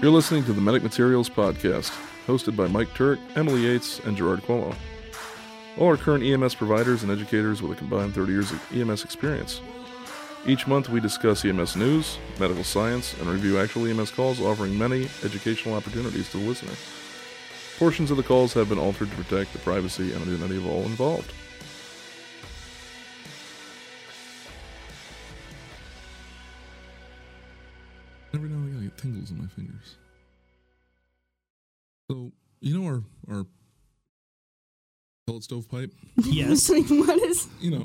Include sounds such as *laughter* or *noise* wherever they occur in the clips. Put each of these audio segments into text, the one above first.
You're listening to the Medic Materials Podcast, hosted by Mike Turk, Emily Yates, and Gerard Cuomo. All are current EMS providers and educators with a combined 30 years of EMS experience. Each month, we discuss EMS news, medical science, and review actual EMS calls, offering many educational opportunities to the listener. Portions of the calls have been altered to protect the privacy and identity of all involved. My fingers. So, you know our our pellet stove pipe? *laughs* Yes. *laughs* like what is? *laughs* You know.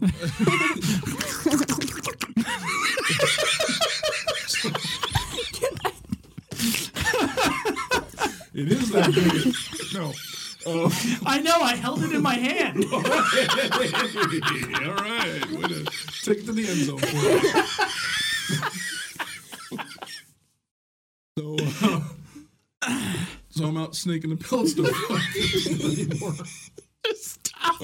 it is that big. No. Uh, I know. I held it in my hand. all right. Way to take it to the end zone. So, uh, *coughs* so I'm out snaking the pellet stove pipe. Stop.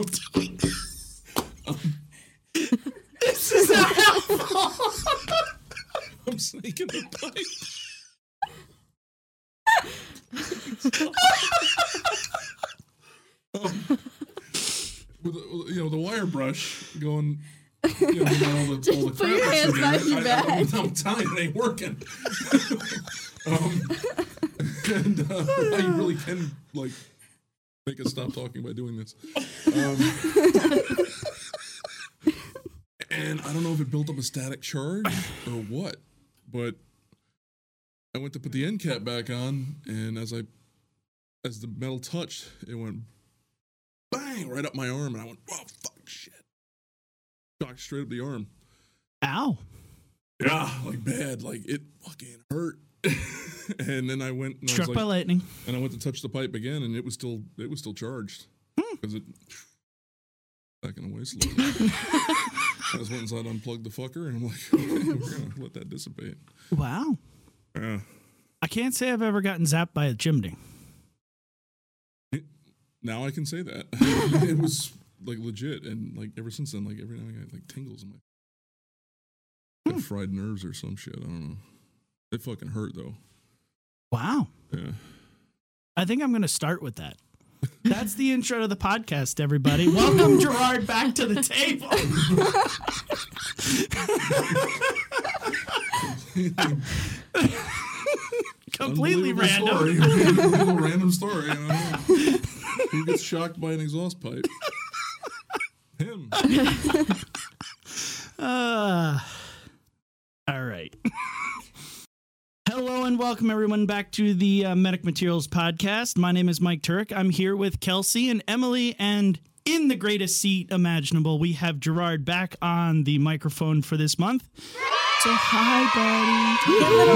this is not helpful. I'm snaking the pipe. um, with, you know the wire brush going. You know, all the, all the put your hands behind your I- I- back. I'm telling you, it ain't working. *laughs* um, *laughs* and uh, I really can like make us stop talking by doing this. Um, and I don't know if it built up a static charge or what, but I went to put the end cap back on, and as I as the metal touched, it went bang right up my arm, and I went, "Oh fuck, shit!" Shocked straight up the arm. Ow. Yeah, like bad, like it fucking hurt. *laughs* and then I went and I Struck by like, lightning. and I went to touch the pipe again, and it was still it was still charged hmm. because it back backing away slowly. I just went inside, unplugged the fucker, and I'm like, *laughs* okay, we're gonna let that dissipate. Wow. Yeah. I can't say I've ever gotten zapped by a chimney. Now I can say that *laughs* it was like legit, and like ever since then, like every now and again, I like tingles in my like fried nerves or some shit. I don't know. They fucking hurt though. Wow. Yeah. I think I'm going to start with that. That's the intro to the podcast, everybody. Welcome, Gerard, back to the table. Completely random. Story. Unbelievable random story. Don't know. Who gets shocked by an exhaust pipe? Him. Uh, all right. Hello and welcome everyone back to the uh, Medic Materials podcast. My name is Mike Turk. I'm here with Kelsey and Emily, and in the greatest seat imaginable, we have Gerard back on the microphone for this month. So hi, buddy. Get a little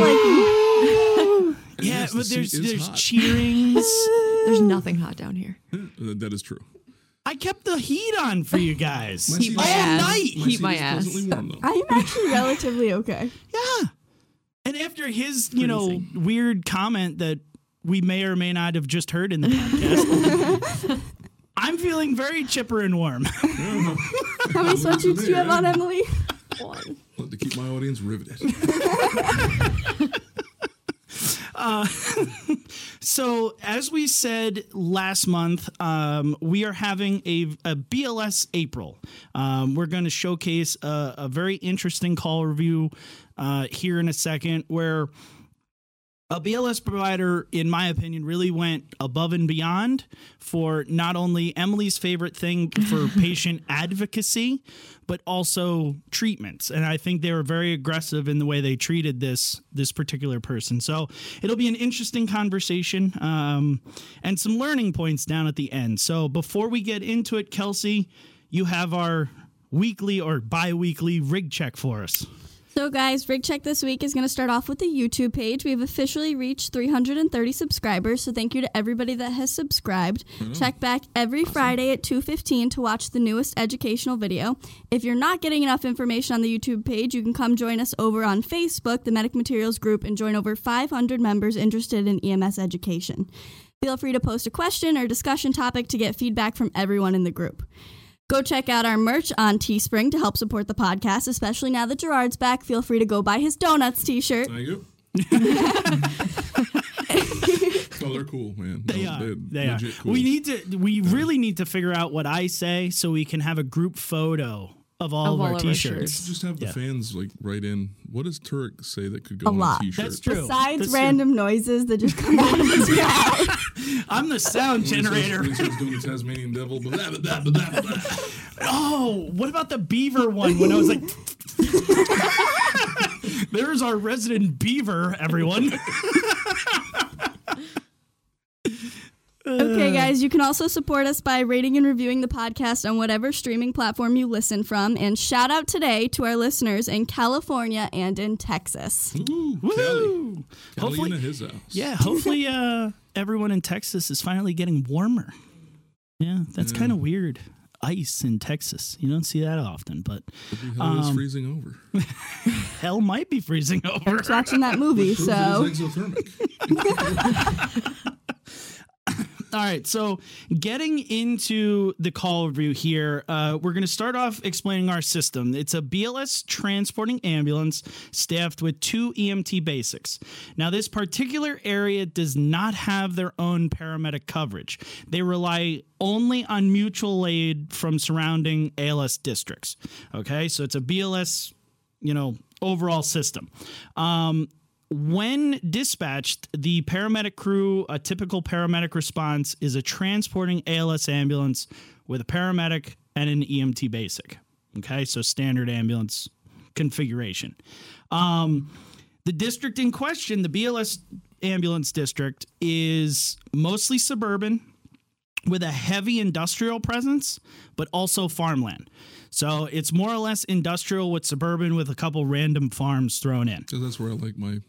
like *laughs* Yeah, but there's seat there's hot. cheerings. There's nothing hot down here. That is true. I kept the heat on for you guys My Keep seat my all ass. night. my Keep my ass. pleasantly warm, though. I'm actually relatively okay. *laughs* Yeah. And after his, you know, weird comment that we may or may not have just heard in the podcast, *laughs* I'm feeling very chipper and warm. How many sweatshirts do you have on, Emily? One. Love to keep my audience riveted. *laughs* *laughs* So, as we said last month, um, we are having a, a BLS April. Um, we're going to showcase a, a very interesting call review uh, here in a second where a BLS provider, in my opinion, really went above and beyond for not only Emily's favorite thing for *laughs* patient advocacy, but also treatments. And I think they were very aggressive in the way they treated this this particular person. So it'll be an interesting conversation um, and some learning points down at the end. So before we get into it, Kelsey, you have our weekly or bi-weekly rig check for us. So, guys, Rig Check this week is going to start off with the YouTube page. We've officially reached 330 subscribers, so thank you to everybody that has subscribed. Mm-hmm. Check back every Friday at 2:15 to watch the newest educational video. If you're not getting enough information on the YouTube page, you can come join us over on Facebook, the Medic Materials Group, and join over 500 members interested in EMS education. Feel free to post a question or discussion topic to get feedback from everyone in the group. Go check out our merch on Teespring to help support the podcast, especially now that Gerard's back. Feel free to go buy his donuts t-shirt. Thank you. *laughs* oh, they're cool, man. They No, are. they're are. cool. We need to. We really need to figure out what I say so we can have a group photo of all Of of, all our t-shirts. just have the Yeah. fans like write in. What does Turk say that could go A on lot. a T-shirt? That's true. Besides That's true. random noises that just come out of his *laughs* mouth. I'm the sound says- generator. when doing the Tasmanian devil. Blah, blah, blah, blah, blah, blah. Oh, what about the beaver one when I was like *laughs* There's our resident beaver, everyone. *laughs* Okay, guys, you can also support us by rating and reviewing the podcast on whatever streaming platform you listen from. And shout out today to our listeners in California and in Texas. Ooh, Woo! Kelly. Kelly Hopefully- in his house. Yeah, hopefully uh everyone in Texas is finally getting warmer. Yeah, that's Yeah. kind of weird. Ice in Texas. You don't see that often, but The hell is Um, freezing over. *laughs* hell might be freezing over. Just watching that movie, so it is exothermic. *laughs* *laughs* All right, so getting into the call review here, uh, we're going to start off explaining our system. It's a BLS transporting ambulance staffed with two EMT basics. Now, this particular area does not have their own paramedic coverage. They rely only on mutual aid from surrounding ALS districts. Okay, so it's a BLS, you know, overall system. Um, when dispatched, the paramedic crew, a typical paramedic response is a transporting ALS ambulance with a paramedic and an EMT basic. Okay, so standard ambulance configuration. Um, the district in question, the BLS ambulance district, is mostly suburban with a heavy industrial presence, but also farmland. So it's more or less industrial with suburban with a couple random farms thrown in. So that's where I like my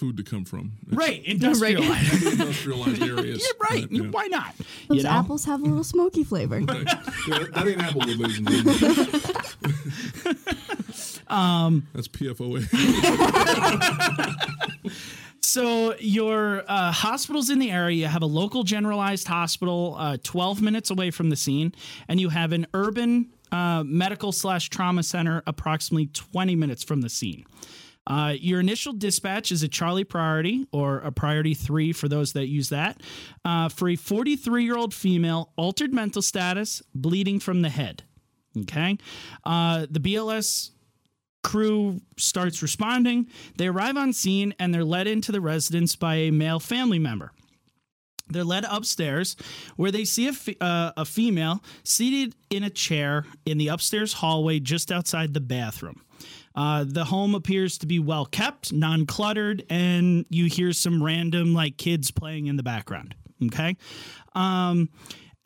food to come from. It's Right, *laughs* industrialized. industrialized areas. *laughs* You're right. Yeah. Why not? those you know? apples have a little smoky flavor. *laughs* Yeah, that ain't Applewood, ladies and gentlemen. um, that's PFOA. So your uh, hospitals in the area you have a local generalized hospital, uh, 12 minutes away from the scene, and you have an urban uh, medical slash trauma center approximately 20 minutes from the scene. Uh, your initial dispatch is a Charlie priority or a priority three for those that use that uh, for a 43 year old female, altered mental status, bleeding from the head. Okay. Uh, the BLS crew starts responding. They arrive on scene and they're led into the residence by a male family member. They're led upstairs where they see uh, a female seated in a chair in the upstairs hallway just outside the bathroom. Uh, the home appears to be well kept, non cluttered, and you hear some random like kids playing in the background. Okay. Um,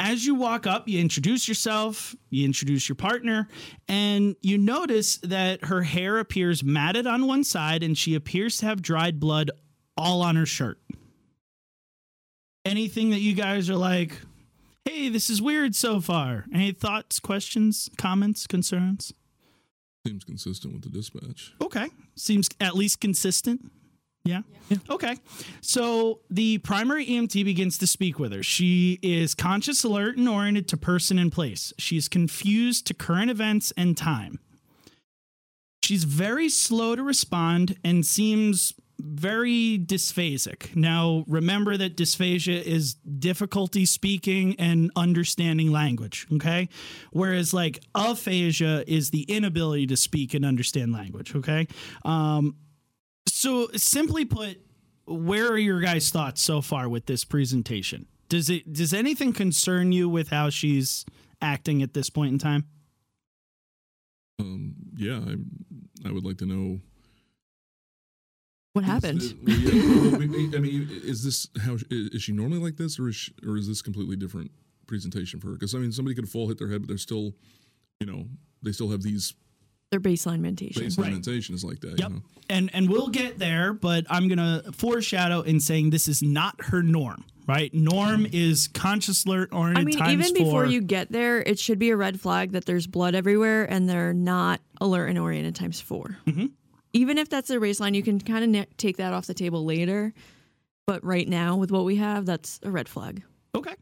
as you walk up, you introduce yourself, you introduce your partner, and you notice that her hair appears matted on one side and she appears to have dried blood all on her shirt. Anything that you guys are like, hey, this is weird so far? Any thoughts, questions, comments, concerns? Seems consistent with the dispatch. Okay. Seems at least consistent. Yeah. yeah. Okay. So the primary EMT begins to speak with her. She is conscious, alert, and oriented to person and place. She's confused to current events and time. She's very slow to respond and seems very dysphasic. Now, remember that dysphasia is difficulty speaking and understanding language, okay? Whereas, like, aphasia is the inability to speak and understand language, okay? Um, so, simply put, where are your guys' thoughts so far with this presentation? Does it does anything concern you with how she's acting at this point in time? Um, yeah, I, I would like to know What happened? Is- well, I mean, is this how is she normally like this, or is she, or is this completely different presentation for her? Because I mean, somebody could fall, hit their head, but they're still, you know, they still have these Their baseline mentation. base Right. limitations like that. Yep. You know? And and we'll get there, but I'm gonna foreshadow in saying this is not her norm, right? Norm is conscious alert oriented I mean, times even before four. you get there, it should be a red flag that there's blood everywhere and they're not alert and oriented times 4 Mm-hmm. Even if that's a race line, you can kind of ne- take that off the table later. But right now, with what we have, that's a red flag. Okay.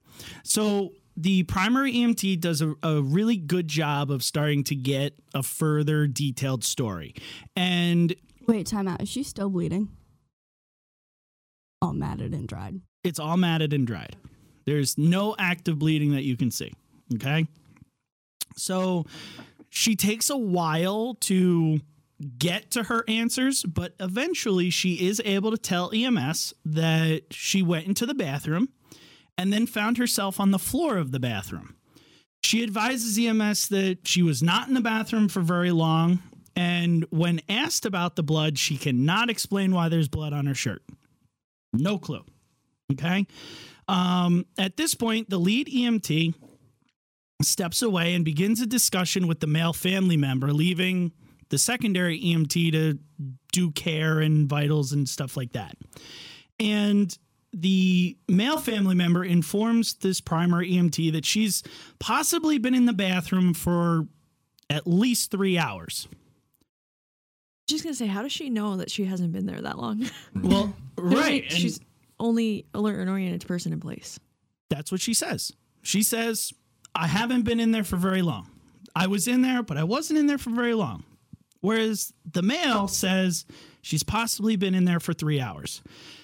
So the primary EMT does a, a really good job of starting to get a further detailed story. And Wait, time out. Is she still bleeding? All matted and dried. it's all matted and dried. There's no active bleeding that you can see. Okay. So she takes a while to get to her answers, but eventually she is able to tell EMS that she went into the bathroom and then found herself on the floor of the bathroom. She advises EMS that she was not in the bathroom for very long. And when asked about the blood, she cannot explain why there's blood on her shirt. No clue. Okay. Um, at this point, the lead EMT steps away and begins a discussion with the male family member, leaving the secondary EMT to do care and vitals and stuff like that. And the male family member informs this primary EMT that she's possibly been in the bathroom for at least three hours. Just gonna say, how does she know that she hasn't been there that long? *laughs* Well, *laughs* right. She's only alert and oriented person in place. That's what she says. She says, I haven't been in there for very long. I was in there, but I wasn't in there for very long. Whereas the male says she's possibly been in there for three hours.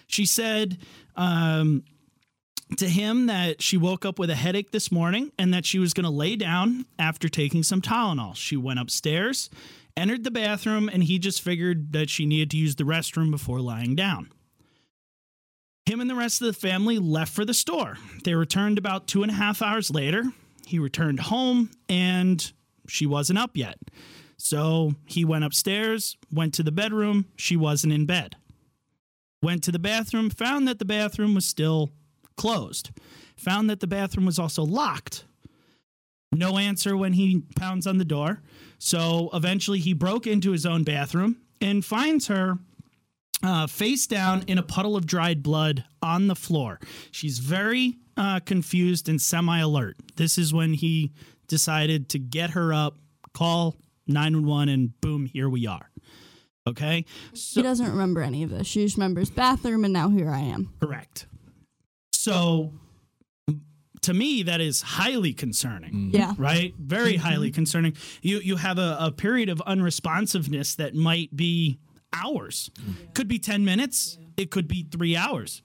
She said um, to him that she woke up with a headache this morning and that she was going to lay down after taking some Tylenol. She went upstairs, entered the bathroom, and he just figured that she needed to use the restroom before lying down. Him and the rest of the family left for the store. They returned about two and a half hours later. He returned home and she wasn't up yet. So he went upstairs, went to the bedroom. She wasn't in bed. Went to the bathroom, found that the bathroom was still closed. Found that the bathroom was also locked. No answer when he pounds on the door. So eventually he broke into his own bathroom and finds her uh, face down in a puddle of dried blood on the floor. She's very uh, confused and semi alert. This is when he decided to get her up, call 911, and boom, here we are. Okay? She doesn't remember any of this. She just remembers bathroom, and now here I am. Correct. So to me, that is highly concerning. Mm-hmm. Yeah. Right? Very mm-hmm. highly concerning. You you have a, a period of unresponsiveness that might be hours. Could be 10 minutes. It could be three hours.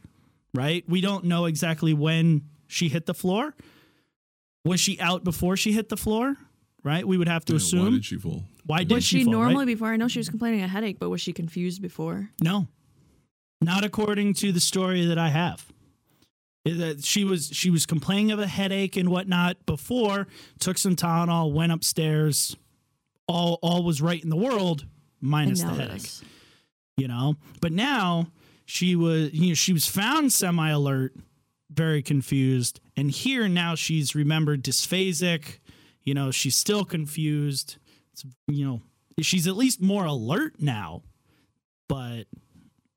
Right? We don't know exactly when she hit the floor. Was she out before she hit the floor? Right? We would have to Yeah, assume. Why did she fall? Why did Was she, she fall, right? normally before? I know she was complaining of a headache, but was she confused before? No, not according to the story that I have. That uh, she was she was complaining of a headache and whatnot before. Took some Tylenol, went upstairs. All all was right in the world, minus the headache. You know, but now she was you know she was found semi alert, very confused, and here now she's remembered dysphasic. You know, she's still confused. It's, you know, she's at least more alert now, but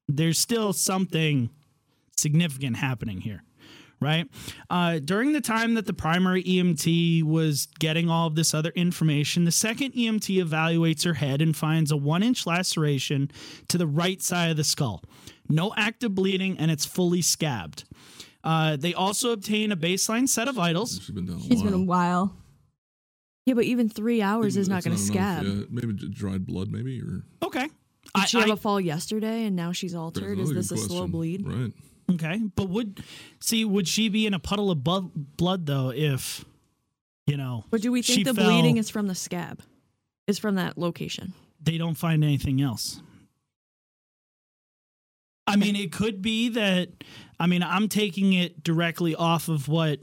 there's still something significant happening here, right? Uh, during the time that the primary EMT was getting all of this other information, the second EMT evaluates her head and finds a one inch laceration to the right side of the skull. No active bleeding, and it's fully scabbed. Uh, they also obtain a baseline set of vitals. She's been down a She's while. been a while. Yeah, but even three hours is not That's going to enough, scab. yeah. maybe j- dried blood, maybe or. Okay. Did she have I- a fall yesterday and now she's altered? Is another this a good slow question. bleed? Right. Okay, but would see would she be in a puddle of bu- blood though if you know But do we she think the fell- bleeding is from the scab? Is from that location? they don't find anything else? I mean, it could be that. I mean, I'm taking it directly off of what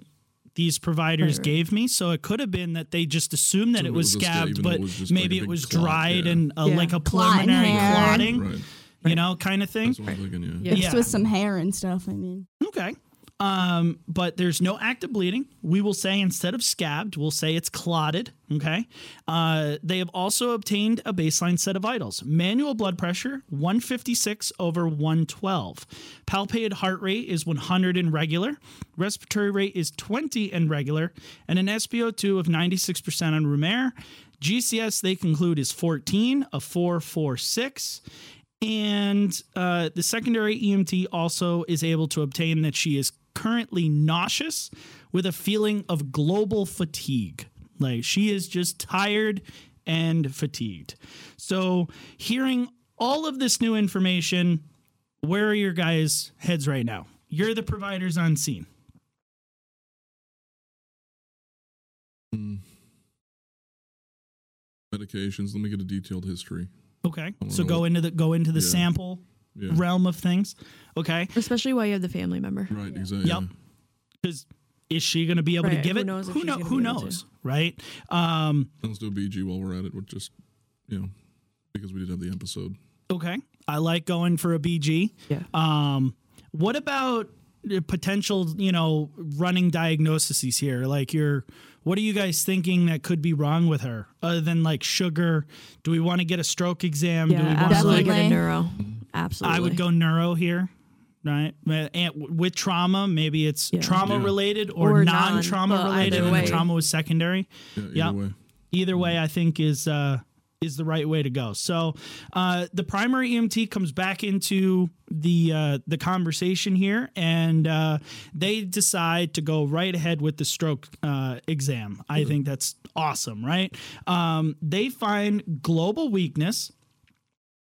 these providers Right, right. gave me, so it could have been that they just assumed that So it it was was scabbed, but it was just like maybe it big was clot, dried yeah. and uh, Yeah. like a Clot preliminary hair. clotting, Right. you know, kind of thing. That's what I'm thinking. Yeah. Yeah. Mixed with some hair and stuff. I mean, Okay. Um, but there's no active bleeding. We will say instead of scabbed, we'll say it's clotted. Okay. Uh, they have also obtained a baseline set of vitals. Manual blood pressure 156 over 112. Palpated heart rate is 100 and regular. Respiratory rate is 20 and regular, and an SpO2 of 96% on room air. GCS they conclude is 14, a 446. And uh, the secondary EMT also is able to obtain that she is currently nauseous with a feeling of global fatigue. Like she is just tired and fatigued. So, hearing all of this new information, where are your guys' heads right now? You're the providers on scene. Medications. Let me get a detailed history. Okay. So go into the go into the Yeah. sample Yeah. realm of things. Okay. Especially while you have the family member. Right. Exactly. Yep. Because is she going to be able to give who it? knows who she's know, who be to. knows, right? Um, Let's do a BG while we're at it. We're just, you know, because we did have the episode. okay. I like going for a BG. Yeah. Um, what about the potential, you know, running diagnoses here? Like you're, what are you guys thinking that could be wrong with her? Other than like sugar, do we want to get a stroke exam? do we Yeah, want to absolutely like get a Definitely. neuro. Absolutely. I would go neuro here, right? And with trauma, maybe it's Yeah. trauma Yeah. related or, Or non-trauma but related, and the trauma was secondary. Yeah. Either Yep. way. Either way, I think is uh, is the right way to go. So uh, the primary EMT comes back into the uh, the conversation here, and uh, they decide to go right ahead with the stroke uh, exam. I think that's awesome, right? Um, they find global weakness.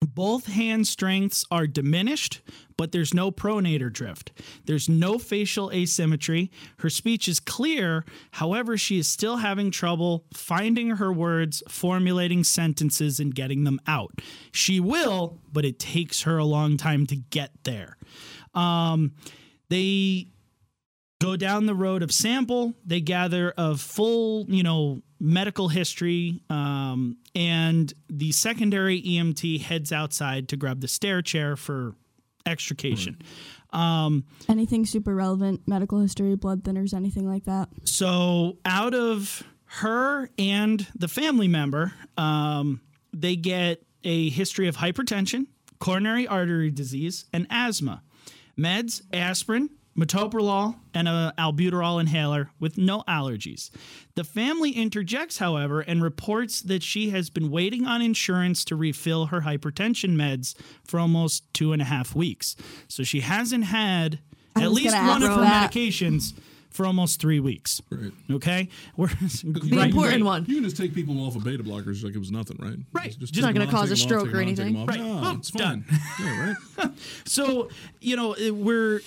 Both hand strengths are diminished, but there's no pronator drift. There's no facial asymmetry. Her speech is clear. However, she is still having trouble finding her words, formulating sentences, and getting them out. She will, but it takes her a long time to get there. Um, they go down the road of sample they gather a full you know medical history um, and the secondary emt heads outside to grab the stair chair for extrication. Um, Anything super relevant, medical history, blood thinners, anything like that. so out of her and the family member um, they get a history of hypertension coronary artery disease and asthma. Meds aspirin metoprolol and a albuterol inhaler with no allergies the family interjects however and reports that she has been waiting on insurance to refill her hypertension meds for almost two and a half weeks so she hasn't had I at least one of her that. medications for almost three weeks Right. okay *laughs* we're the right, important great. one. You can just take people off of beta blockers like it was nothing, right? Right. Just, Just take not gonna cause a them off, stroke or them on, take anything. off. Right. No, Boom. it's fine. *laughs* yeah, right. So, you know, it- we're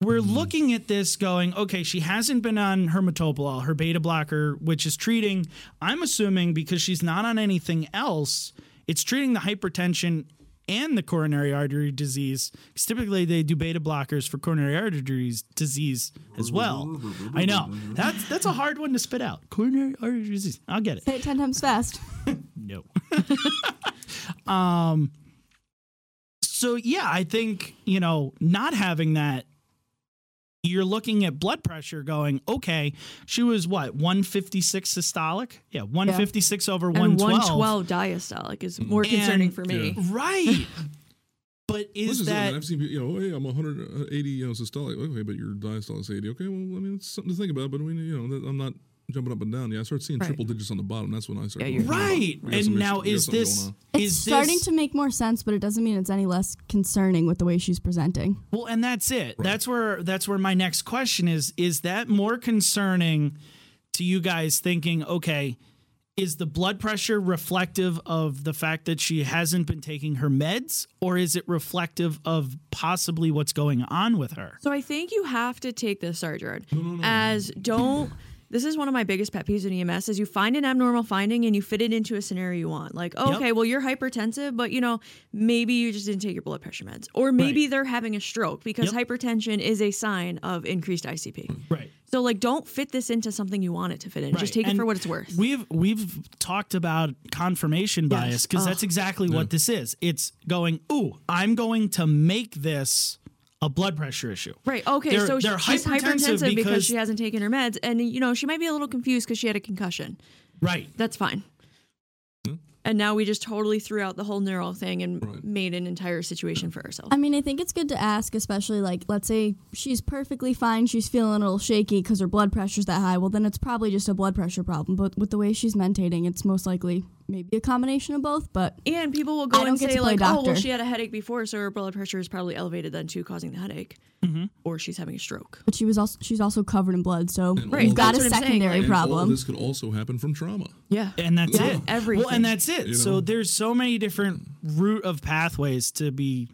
we're mm-hmm. looking at this going, okay, she hasn't been on her metoprolol, her beta blocker, which is treating, I'm assuming because she's not on anything else, it's treating the hypertension and the coronary artery disease. 'Cause typically they do beta blockers for coronary artery disease- disease as mm-hmm. well. I know. Mm-hmm. That's that's a hard one to spit out. Coronary artery disease. I'll get it. Say it 10 times fast. *laughs* No. *laughs* um so yeah, I think, you know, not having that you're looking at blood pressure going, okay, she was what, 156 systolic? Yeah, 156 over And 112. 112 diastolic is more concerning for me. Yeah. Right. but *laughs* is This that I've seen. people, You know, hey, I'm 180, uh, you know, systolic. Okay, but your diastolic is 80. Okay, well, I mean, it's something to think about. But I mean, you know, I'm not jumping up and down. Yeah, I start seeing Right. triple digits on the bottom. That's when I start. Yeah, going, "Hmm, right? we And now issue- we got is this going. It's is starting this, to make more sense, but it doesn't mean it's any less concerning with the way she's presenting. Well, and that's it. That's where that's where my next question is is that more concerning to you guys thinking, okay, is the blood pressure reflective of the fact that she hasn't been taking her meds or is it reflective of possibly what's going on with her? So I think you have to take this, Sergeant, as don't. This is one of my biggest pet peeves in EMS is you find an abnormal finding and you fit it into a scenario you want. Like, oh, Yep. okay, well you're hypertensive, but you know maybe you just didn't take your blood pressure meds, or maybe Right. they're having a stroke because Yep. hypertension is a sign of increased ICP. Right. So like, don't fit this into something you want it to fit in. Just Right. take it for what it's worth. We've we've talked about confirmation bias because that's exactly what this is. It's going, ooh, I'm going to make this a blood pressure issue. Right. Okay. They're- so they're she's hypertensive hypertensive because, because- she hasn't taken her meds, and you know she might be a little confused because she had a concussion. Right. That's fine. Hmm? And now we just totally threw out the whole neural thing and Right. made an entire situation for ourselves. I mean, I think it's good to ask, especially like, let's say she's perfectly fine, she's feeling a little shaky because her blood pressure's that high. Well, then it's probably just a blood pressure problem. But with the way she's mentating, it's most likely maybe a combination of both, but And people will go and say to play like, "Oh, well, she had a headache before, so her blood pressure is probably elevated then too, causing the headache, Mm-hmm. or she's having a stroke." but she was also she's also covered in blood, so Right, you've got a that's saying, secondary like- And all problem. this could also happen from trauma. Yeah, and that's Yeah, it. everything. Well, and that's it. You So know? there's so many different route of pathways to be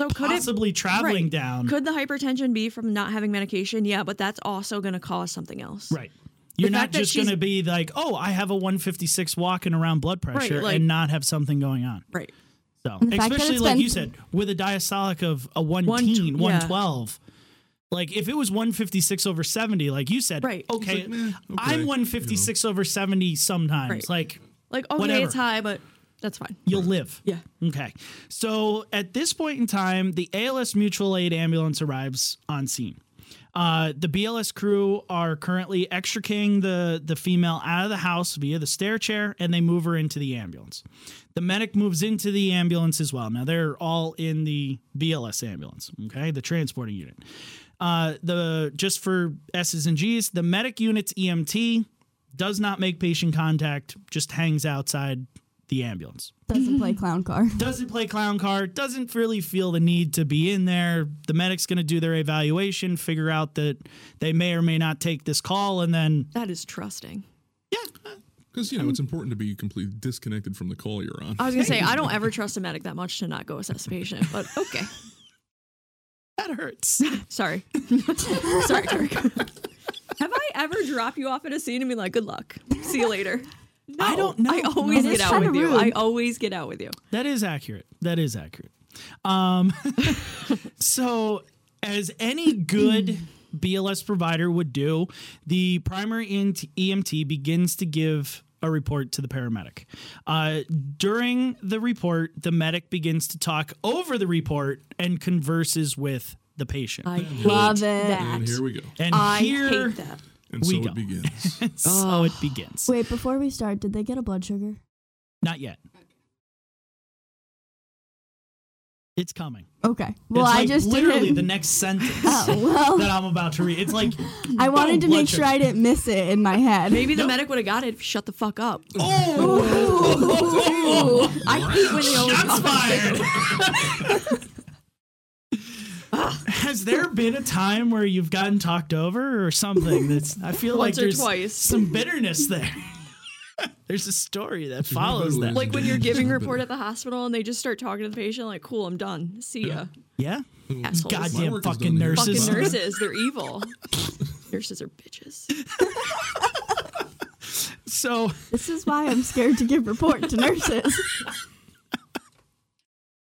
so could possibly it, traveling right. down. Could the hypertension be from not having medication? Yeah, but that's also going to cause something else. right. You're not just going to be like, oh, I have a 156 walking around blood pressure like- and not have something going on. Right. So, the fact that especially like been- you said, with a diastolic of a One- 110, yeah. 112. Like if it was 156 over 70, like you said, Right. okay, like, meh, okay, I'm you 156 over 70 sometimes. Right. Like Like okay, Whatever. it's high, but that's fine. you'll live. Yeah. Okay. So at this point in time, the ALS mutual aid ambulance arrives on scene. Uh, the BLS crew are currently extricating the, the female out of the house via the stair chair and they move her into the ambulance. The medic moves into the ambulance as well. Now they're all in the BLS ambulance, okay, the transporting unit. Uh, the just for S's and G's, the medic unit's EMT does not make patient contact, just hangs outside the ambulance Doesn't play *laughs* clown car. doesn't play clown car, doesn't really feel the need to be in there. The medic's going to do their evaluation, figure out that they may or may not take this call, and then That is trusting. Yeah. Because, you know, it's important to be completely disconnected from the call you're on. I was gonna say I don't *laughs* ever trust a medic that much to not go assess a patient, but *laughs* okay. that hurts. Sorry. Sorry, Kirk. Have I ever drop you off at a scene and be like, "Good luck, see you later"? No, I don't know. I always No, get out kinda with you. I always get out with you. that is accurate. That is accurate. Um, *laughs* so, as any good BLS provider would do, the primary EMT EMT begins to give a report to the paramedic. Uh, during the report, the medic begins to talk over the report and converses with the patient. I hate Love it. that. and here we go. and I here, hate that. And we so go. it begins. *laughs* so oh. it begins. Wait, before we start, did they get a blood sugar? Not yet. It's coming. Okay. Well, it's I just literally didn't. the next sentence Oh, well. that I'm about to read. It's like I wanted to make sugar. sure I didn't miss it in my head. Maybe the medic would have got it. if you Shut the fuck up. Oh, *laughs* I hate when they always shots fired. *laughs* Has there *laughs* been a time where you've gotten talked over or something? That's I feel *laughs* like there's twice. some bitterness there. *laughs* there's a story that follows that. Like when you're giving report at the hospital and they just start talking to the patient, like, "Cool, I'm done. See ya." yeah, Assholes. Goddamn fucking nurses. Fucking nurses, they're evil. nurses are bitches. So This is why I'm scared to give report to nurses.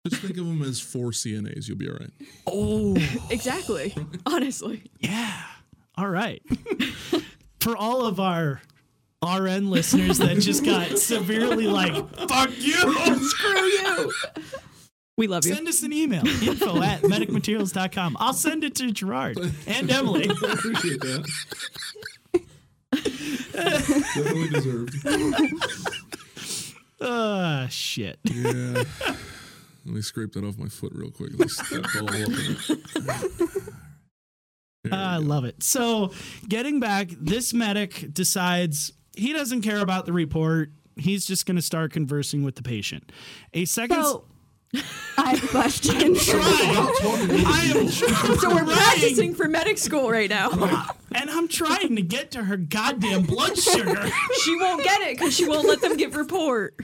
Just think of them as four CNAs. You'll be all right. oh *laughs* Exactly. Honestly. yeah, all right. *laughs* For all of our RN listeners that just got *laughs* severely like fuck you. Screw you. We love you. Send us an email, info at medicmaterials.com. I'll send it to Gerard and Emily. I appreciate that. Definitely deserved. Uh, shit. Yeah. Let me scrape that off my foot real quick. Let me step all up in it. There I love it. So, getting back, this medic decides he doesn't care about the report. He's just going to start conversing with the patient. A second. So, *laughs* I have a question. *laughs* I am trying, *laughs* So we're practicing for medic school right now. and I'm trying to get to her goddamn blood sugar. she won't get it because she won't let them give report.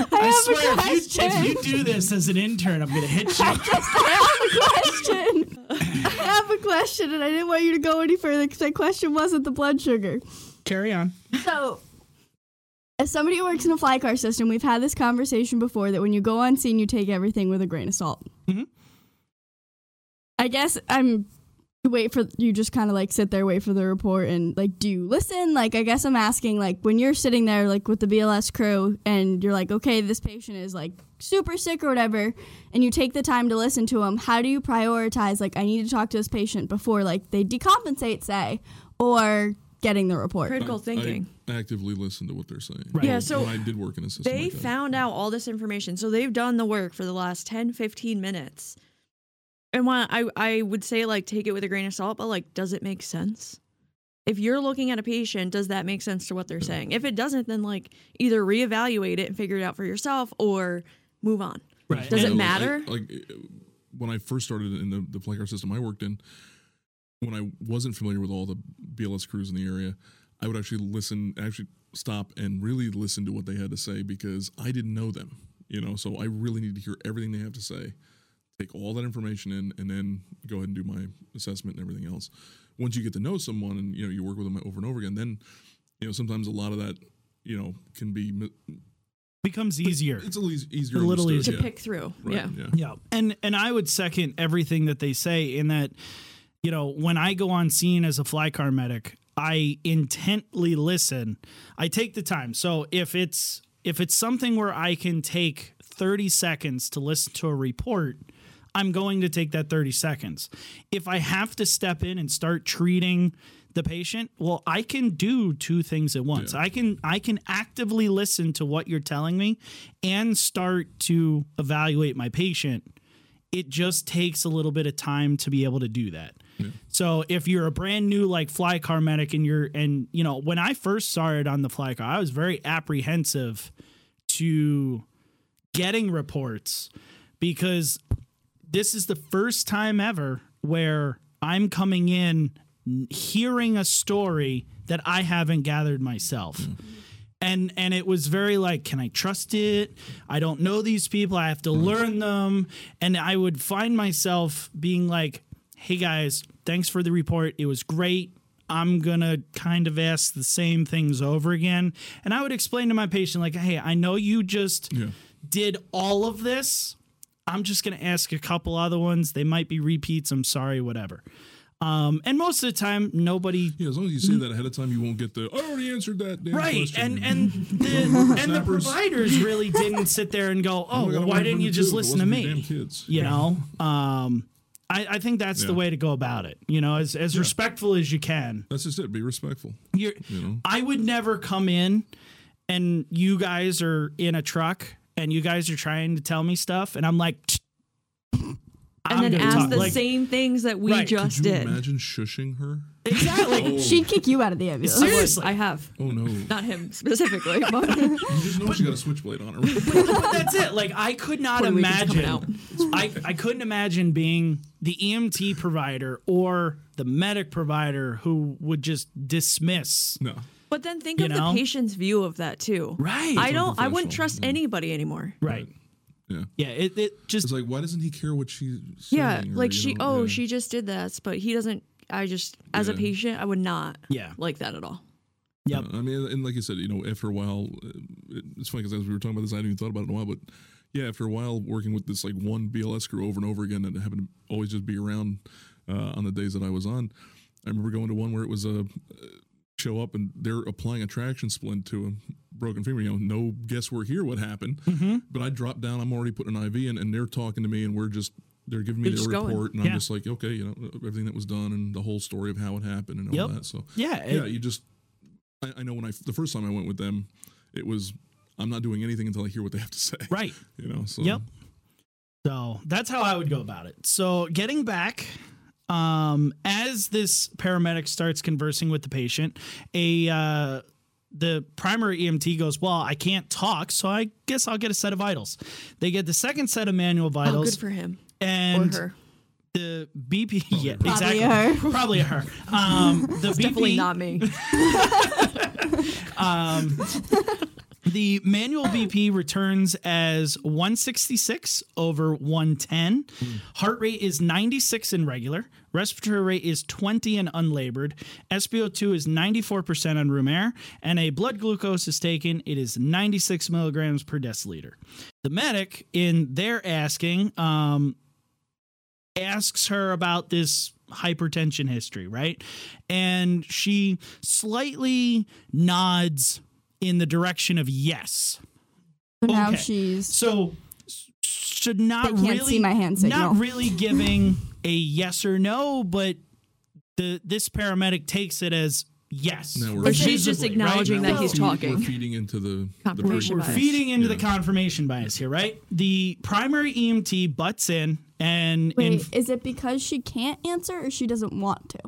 I, I have swear, a if you, if you do this as an intern, I'm going to hit you. *laughs* I just have a question. I have a question, and I didn't want you to go any further because my question wasn't the blood sugar. Carry on. So, as somebody who works in a fly car system, we've had this conversation before that when you go on scene, you take everything with a grain of salt. Mhm. I guess I'm wait for you just kind of like sit there, wait for the report, and like, do you listen? Like, I guess I'm asking, like, when you're sitting there, like with the BLS crew, and you're like, okay, this patient is like super sick or whatever, and you take the time to listen to them. How do you prioritize? Like, I need to talk to this patient before like they decompensate, say, or getting the report. Critical thinking. I actively listen to what they're saying. Right. Yeah, so when I did work in a system. they like found out all this information. So they've done the work for the last 10, 15 minutes. And while I, I would say like take it with a grain of salt, but like, does it make sense? if you're looking at a patient, does that make sense to what they're saying? If it doesn't, then like either reevaluate it and figure it out for yourself or move on. Right. Does Yeah, it matter? Like, uh, when I first started in the the flight car system I worked in, when I wasn't familiar with all the BLS crews in the area, I would actually listen, actually stop and really listen to what they had to say because I didn't know them. You know, so I really need to hear everything they have to say, take all that information in, and then go ahead and do my assessment and everything else. Once you get to know someone and you know you work with them over and over again, then you know sometimes a lot of that you know can be Becomes easier. it's a little easier, A little understood, to yeah. pick through. Right, yeah. yeah. Yeah. And and I would second everything that they say in that, you know, when I go on scene as a fly car medic, I intently listen. I take the time. So if it's if it's something where I can take 30 seconds to listen to a report, I'm going to take that 30 seconds. If I have to step in and start treating the patient, well, I can do two things at once. I can I can actively listen to what you're telling me and start to evaluate my patient. It just takes a little bit of time to be able to do that. So if you're a brand new like fly car medic and you're and you know, when I first started on the fly car, I was very apprehensive to getting reports because this is the first time ever where I'm coming in hearing a story that I haven't gathered myself. Hmm. And and it was very like, can I trust it? I don't know these people. I have to hmm. learn them. And I would find myself being like, hey guys, thanks for the report. It was great. I'm gonna kind of ask the same things over again. And I would explain to my patient, like, hey, I know you just Yeah. did all of this. I'm just going to ask a couple other ones. They might be repeats. I'm sorry, whatever. Um, and most of the time, nobody. Yeah, as long as you say that ahead of time, you won't get the. I already answered that. Damn Right, question." and and the and the providers really didn't sit there and go, "Oh, I well, why didn't you just. It listen to me?" Kids. You know, um, I, I think that's the way to go about it. You know, as as respectful as you can. That's just it. Be respectful. You're, You know. I would never come in and you guys are in a truck and you guys are trying to tell me stuff, and I'm like. And I'm then ask talk. the Like, same things that we Right. just Could you did. imagine shushing her? Exactly. Oh. She'd kick you out of the ambulance. Seriously. I have. Oh no! Not him specifically, but *laughs* You just know she got a switchblade on her. but that's it. Like I could not Puerto Rican's out. imagine. I, I couldn't imagine being the EMT provider or the medic provider who would just dismiss. no. But then think You of know? the patient's view of that too. Right. I don't. I wouldn't trust yeah. anybody anymore. Right. Yeah. Yeah. It, it just It's like, why doesn't he care what she's Yeah, or, like she. know, oh, yeah. she just did that, but he doesn't. I just, as a patient, I would not. Yeah. like that at all. Yeah. Uh, I mean, and like you said, you know, after a while, uh, it's funny because as we were talking about this, I hadn't even thought about it in a while, but yeah, after a while, working with this like one BLS crew over and over again, and having to always just be around uh, on the days that I was on, I remember going to one where it was a uh, show up and they're applying a traction splint to a broken femur. You know, no guesswork here what happened, Mm-hmm. but I drop down, I'm already putting an IV in, and they're talking to me, and we're just. They're giving me You're their just going. report, and Yeah. I'm just like, okay, you know, everything that was done, and the whole story of how it happened, and all Yep. that. So, yeah. yeah, it- you just I, I know when I the first time I went with them, it was I'm not doing anything until I hear what they have to say. right. *laughs* You know. So Yep. So that's how I would go about it. So getting back, um, as this paramedic starts conversing with the patient, a uh, the primary EMT goes, "Well, I can't talk, so I guess I'll get a set of vitals." They get the second set of manual Oh, vitals, good for him or and her. the BP. *laughs* Yeah, Probably exactly. her. Probably her. Um, *laughs* the Definitely BP, not me. *laughs* The manual BP returns as 166 over 110. Heart rate is 96 in regular. Respiratory rate is 20 in unlabored. SpO2 is 94% on room air. And a blood glucose is taken. It is 96 milligrams per deciliter. The medic, in their asking, um, asks her about this hypertension history, right? And she slightly nods in the direction of yes. So now she's So should not They can't really see my hand signal. not really giving a yes or no, but the this paramedic takes it as yes. Now we're- But she's just visibly, right? acknowledging that he's talking. We're feeding into the the Confirmation person. We're bias. feeding into the confirmation bias here, right? The primary EMT butts in and wait. in is it because she can't answer or she doesn't want to?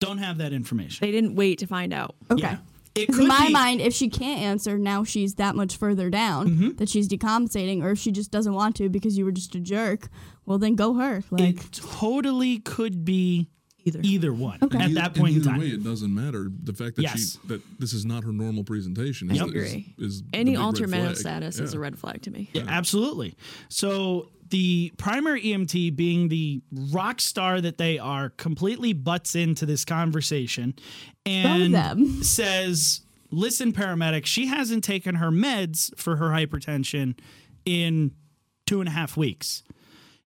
Don't have that information. They didn't wait to find out. Okay. Yeah. It 'Cause could in my be- mind, if she can't answer, now she's that much further down Mm-hmm. that she's decompensating, or if she just doesn't want to because you were just a jerk, well then go her. Like it totally could be Either. either one Okay. at Either- that point in either time. way, it doesn't matter. The fact that Yes. she that this is not her normal presentation is, Yep. Agree. is the Any big red altered mental flag. status is a red flag to me. Yeah, absolutely. So the primary EMT, being the rock star that they are, completely butts into this conversation and *laughs* says, "Listen, paramedic, she hasn't taken her meds for her hypertension in two and a half weeks."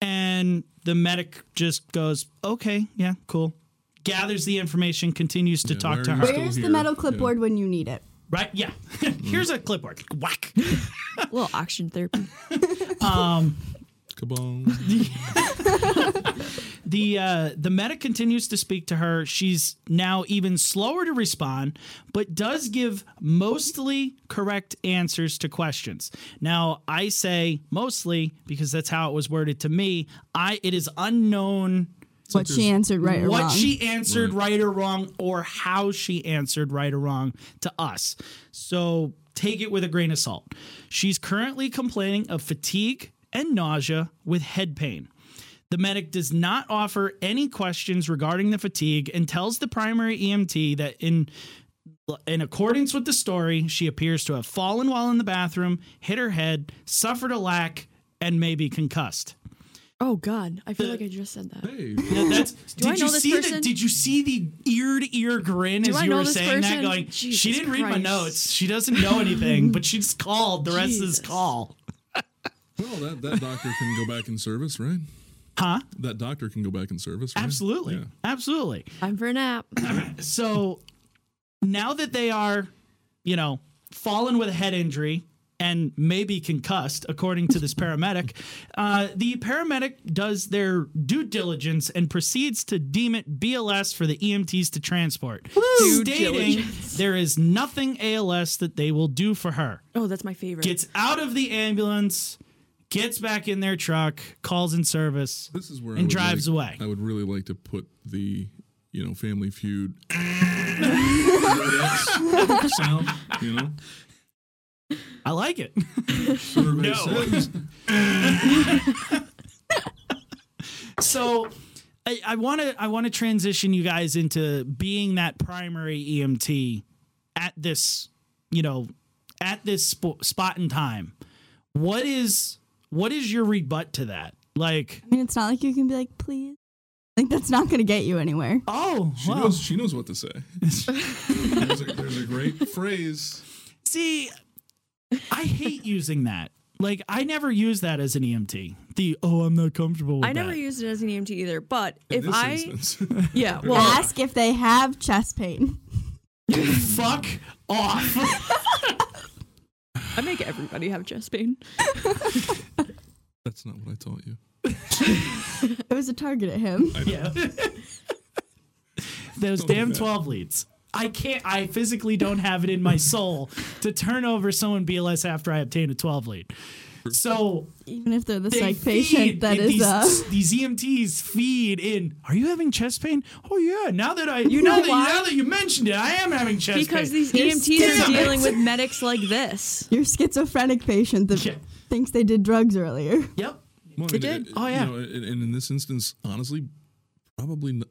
And the medic just goes, "Okay, yeah, cool." Gathers the information, continues to Yeah, talk to her. where's the here? metal Yeah. clipboard when you need it? Right? Yeah. *laughs* Here's a clipboard. Whack. *laughs* A little oxygen therapy. Um, Kabong. *laughs* The uh, the medic continues to speak to her. She's now even slower to respond, but does give mostly correct answers to questions. Now I say mostly because that's how it was worded to me. I it is unknown What she answered right or what wrong. she answered right. or wrong or how she answered right or wrong to us. So take it with a grain of salt. She's currently complaining of fatigue and nausea with head pain. The medic does not offer any questions regarding the fatigue and tells the primary EMT that in in accordance with the story, she appears to have fallen while in the bathroom, hit her head, suffered a lack, and may be concussed. Oh God, I feel like I just said that. hey, Yeah, that's, *laughs* did I you know this see the? Did you see the ear to ear grin Do as I you know were this saying that? person? Going, she didn't read my notes. She doesn't know anything, but she just called the rest of this call. Well, that, that doctor can go back in service, right? Huh? That doctor can go back in service, right? Absolutely, Yeah. absolutely. Time for a nap. *clears throat* So now that they are, you know, fallen with a head injury and maybe concussed, according to this paramedic, uh, the paramedic does their due diligence and proceeds to deem it BLS for the EMTs to transport, Due stating diligence. there is nothing ALS that they will do for her. Oh, that's my favorite. Gets out of the ambulance, gets back in their truck, calls in service. This is where And drives like- away. I would really like to put the, you know, Family Feud *laughs* sound. You know, I like it. No. *laughs* so I want to I want to transition you guys into being that primary EMT at this you know at this sp- spot in time. What is what is your rebut to that? Like, I mean, it's not like you can be like, please. Like that's not going to get you anywhere. oh, she well, knows. She knows what to say. *laughs* there's, a, there's a great phrase. see, I hate using that. Like, I never use that as an EMT. The oh, I'm not comfortable with I never that. used it as an EMT either. But In if this I, instance. *laughs* yeah, well, Ask if they have chest pain. *laughs* Fuck off. I make everybody have chest pain. *laughs* That's not what I taught you. *laughs* It was a target at him. Yeah. *laughs* Those damn 12 leads. I can't, I physically don't have it in my soul to turn over someone BLS after I obtain a 12 lead. So Even if they're the they psych feed, patient that is these, uh *laughs* these EMTs feed in. Are you having chest pain? Oh yeah. Now that I, you know that, why? now that you mentioned it, I am having chest Because pain. Because these You're EMTs are scared. dealing with medics like this. your schizophrenic patient that Yeah. thinks they did drugs earlier. Yep. Well, I They mean, did? it- Oh, yeah. You know, and, and in this instance, honestly, probably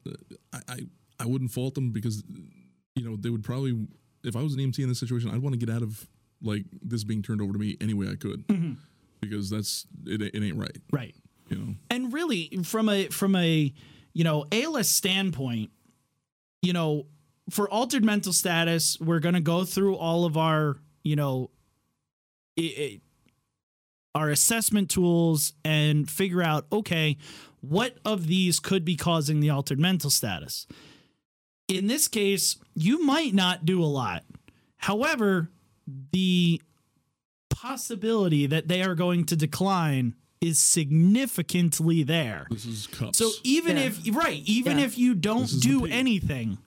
I I wouldn't fault them because you know they would probably if I was an EMT in this situation, I'd want to get out of like this being turned over to me any way I could because that's it, it ain't right. Right. You know, and really from a from a you know ALS standpoint, you know, for altered mental status, we're going to go through all of our you know, i i our assessment tools and figure out okay, what of these could be causing the altered mental status. In this case, you might not do a lot. However, the possibility that they are going to decline is significantly there. this is cups. So even Yeah. if right, even Yeah. if you don't This is the do anything,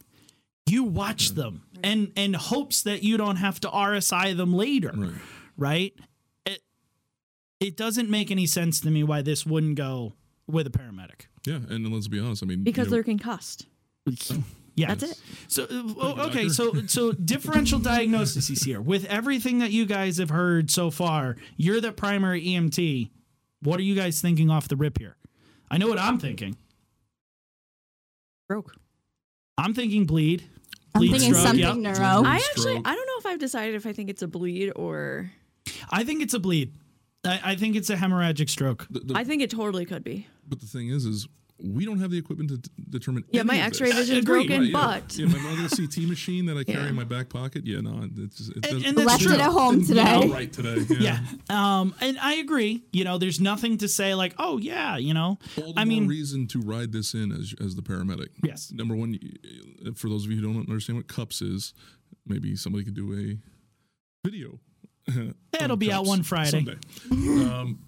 you watch them and and hopes that you don't have to RSI them later, right. right? It it doesn't make any sense to me why this wouldn't go with a paramedic. Yeah, and let's be honest. I mean, Because you know, they're concussed. Yeah, Yeah, That's it. So, oh, okay, so so *laughs* differential diagnosis is here. With everything that you guys have heard so far, you're the primary EMT. What are you guys thinking off the rip here? I know what I'm thinking. Broke. I'm thinking bleed. I'm thinking stroke, something yep. neuro. I actually, I don't know if I've decided if I think it's a bleed or. I think it's a bleed. I, I think it's a hemorrhagic stroke. The- the- I think it totally could be. but the thing is, is we don't have the equipment to t- determine. Yeah, any my of X-ray this. vision's broken, Right, but yeah, my little CT machine that I carry Yeah. in my back pocket. Yeah, no, it's, it doesn't. and that's Left true. it at home didn't today. right today. Yeah. *laughs* Yeah. Um, and I agree. You know, there's nothing to say like, oh yeah, you know. All the I more mean, reason to ride this in as as the paramedic. Yes. Number one, for those of you who don't understand what cups is, maybe somebody could do a video. *laughs* It'll be out one Friday. um,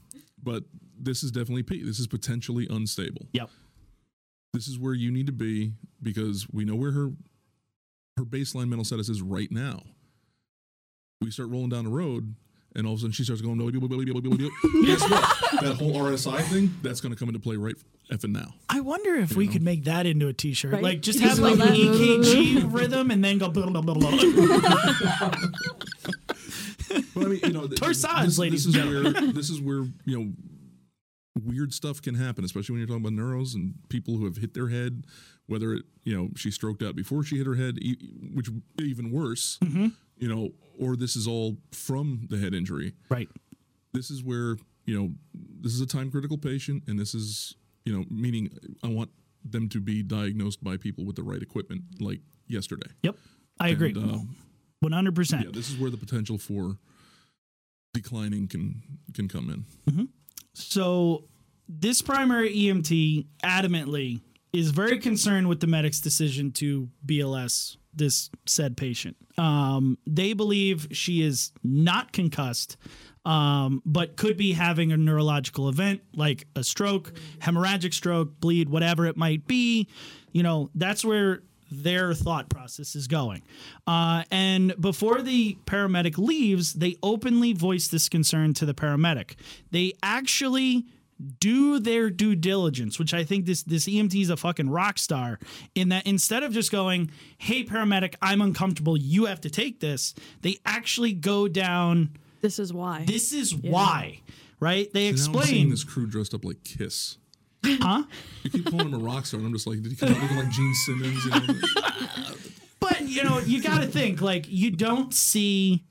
but this is definitely P. This is potentially unstable. Yep. This is where you need to be because we know where her her baseline mental status is right now. We start rolling down the road, and all of a sudden she starts going. Guess what? That whole RSI thing that's going to come into play right effing now. I wonder if we could make that into a T-shirt. Right? Like just have like like an. EKG rhythm and then go blah blah blah blah. But *laughs* I mean, you know, th- Torsades, this, ladies this is where this is where you know weird stuff can happen, especially when you're talking about neuros and people who have hit their head. Whether it, you know, she stroked out before she hit her head, which even worse, Mm-hmm. you know, or this is all from the head injury. right. This is where you know this is a time critical patient, and this is you know meaning I want them to be diagnosed by people with the right equipment, like yesterday. Yep. I agree. And, uh, One hundred percent. yeah, this is where the potential for declining can can come in. So this primary EMT adamantly is very concerned with the medic's decision to BLS this said patient. Um, they believe she is not concussed, um, but could be having a neurological event like a stroke, hemorrhagic stroke, bleed, whatever it might be. You know, that's where their thought process is going. Uh, and before the paramedic leaves, they openly voice this concern to the paramedic. They actually do their due diligence, which I think this this EMT is a fucking rock star. In that instead of just going, "Hey paramedic, I'm uncomfortable. You have to take this," they actually go down. this is why. This is why, right? They And now I'm seeing explain, this crew dressed up like Kiss. Huh? You keep calling him a rock star, and I'm just like, did he come out looking like Gene Simmons? You know? *laughs* But you know, you got to think like you don't see,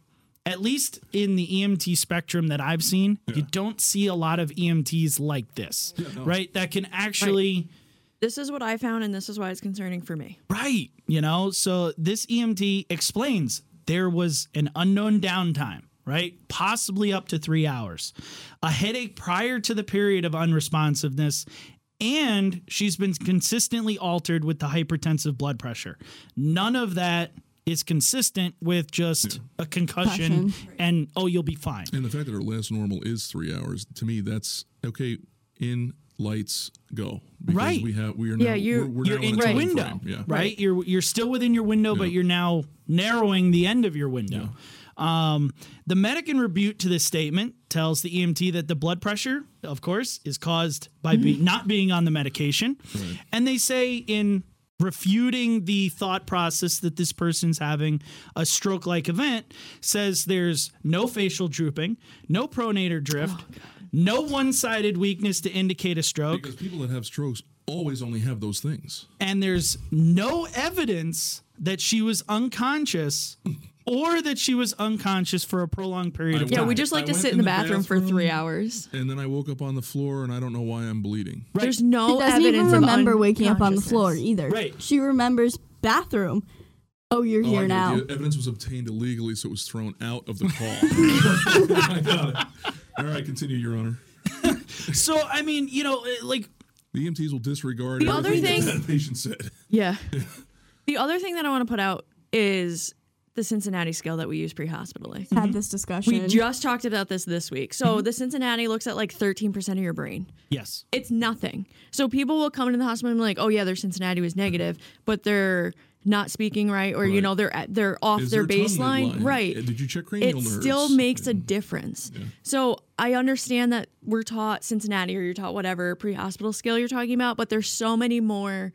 at least in the EMT spectrum that I've seen, you don't see a lot of EMTs like this, right? That can actually. this is what I found, and this is why it's concerning for me. Right. You know, so this EMT explains there was an unknown downtime, right? Possibly up to three hours, a headache prior to the period of unresponsiveness. And she's been consistently altered with the hypertensive blood pressure. None of that is consistent with just a concussion Concussion. and, oh, you'll be fine. and the fact that her last normal is three hours, to me, that's okay. In lights, go. Because Right. We have. We are. Yeah, now, you- we're, we're you're in your time window. Yeah. right? You're you're still within your window, but you're now narrowing the end of your window. Um, the medic in rebuke to this statement tells the EMT that the blood pressure, of course, is caused by be- not being on the medication, and they say in refuting the thought process that this person's having a stroke-like event says there's no facial drooping no pronator drift no one-sided weakness to indicate a stroke. Because people that have strokes always only have those things. and there's no evidence that she was unconscious *laughs* or that she was unconscious for a prolonged period of time. Yeah, we just like I to sit in in the the bathroom, for three hours. And then I woke up on the floor, and I don't know why I'm bleeding. There's no She doesn't even evidence of remember waking up on the floor either. Right. She remembers bathroom. Oh, you're Oh, here get now. The evidence was obtained illegally, so it was thrown out of the *laughs* call. I got it. All right, continue, Your Honor. *laughs* so I mean, you know, uh, like The EMTs will disregard The other thing- that patient said. Yeah. the other thing that I want to put out is the Cincinnati scale that we use pre-hospitally. Had mm-hmm. this discussion. We just talked about this this week. So mm-hmm. the Cincinnati looks at like 13% of your brain. yes, It's nothing. So people will come into the hospital and be like, "Oh yeah, their Cincinnati was negative," but they're not speaking right, or you know they're at, they're off Is their their baseline. Right. Did you check cranial it nerves? still makes a difference. So I understand that we're taught Cincinnati or you're taught whatever pre-hospital scale you're talking about, but there's so many more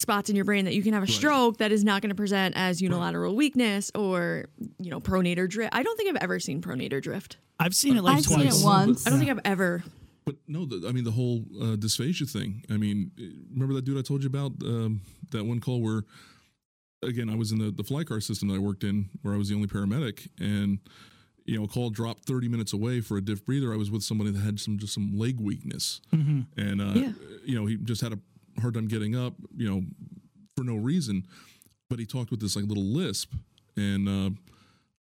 spots in your brain that you can have a stroke that is not going to present as unilateral weakness or you know pronator drift. I don't think I've ever seen pronator drift. I've seen it like I've twice. seen it once. I don't think I've ever. But no, the, I mean the whole uh, dysphagia thing. I mean, remember that dude I told you about um, that one call where, again, I was in the the fly car system that I worked in, where I was the only paramedic, and you know, a call dropped thirty minutes away for a diff breather. I was with somebody that had some just some leg weakness, and uh, Yeah. you know, he just had a hard time getting up, you know, for no reason. But he talked with this like little lisp, and uh,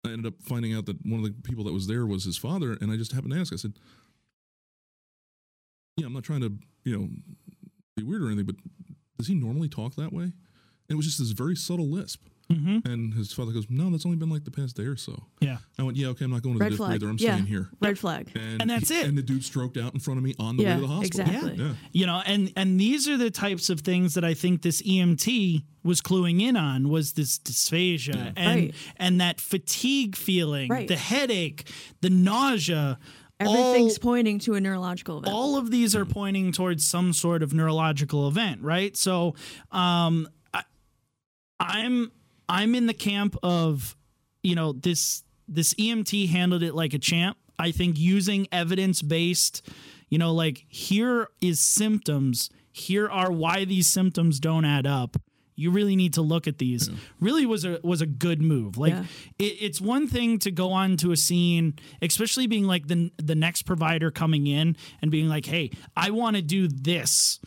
I ended up finding out that one of the people that was there was his father, and I just happened to ask. I said, "Yeah, I'm not trying to, you know, be weird or anything, but does he normally talk that way?" And it was just this very subtle lisp. Mhm. And his father goes, "No, that's only been like the past day or so." Yeah. I went, "Yeah, okay, I'm not going to the Red diff flag. breather. I'm yeah. staying here." Red flag. And that's he- it. And the dude stroked out in front of me on the way Yeah, to the hospital. exactly. Yeah. you know and and these are the types of things that i think this emt was cluing in on was this dysphagia and Right. and that fatigue feeling Right. the headache the nausea Everything's all, pointing to a neurological event. all of these are pointing towards some sort of neurological event right so um I, i'm i'm in the camp of you know this this emt handled it like a champ. I think using evidence based you know like here is symptoms. Here are why these symptoms don't add up. You really need to look at these. Really was a was a good move. Like Yeah. it, it's one thing to go on to a scene especially being like the the next provider coming in and being like hey i want to do this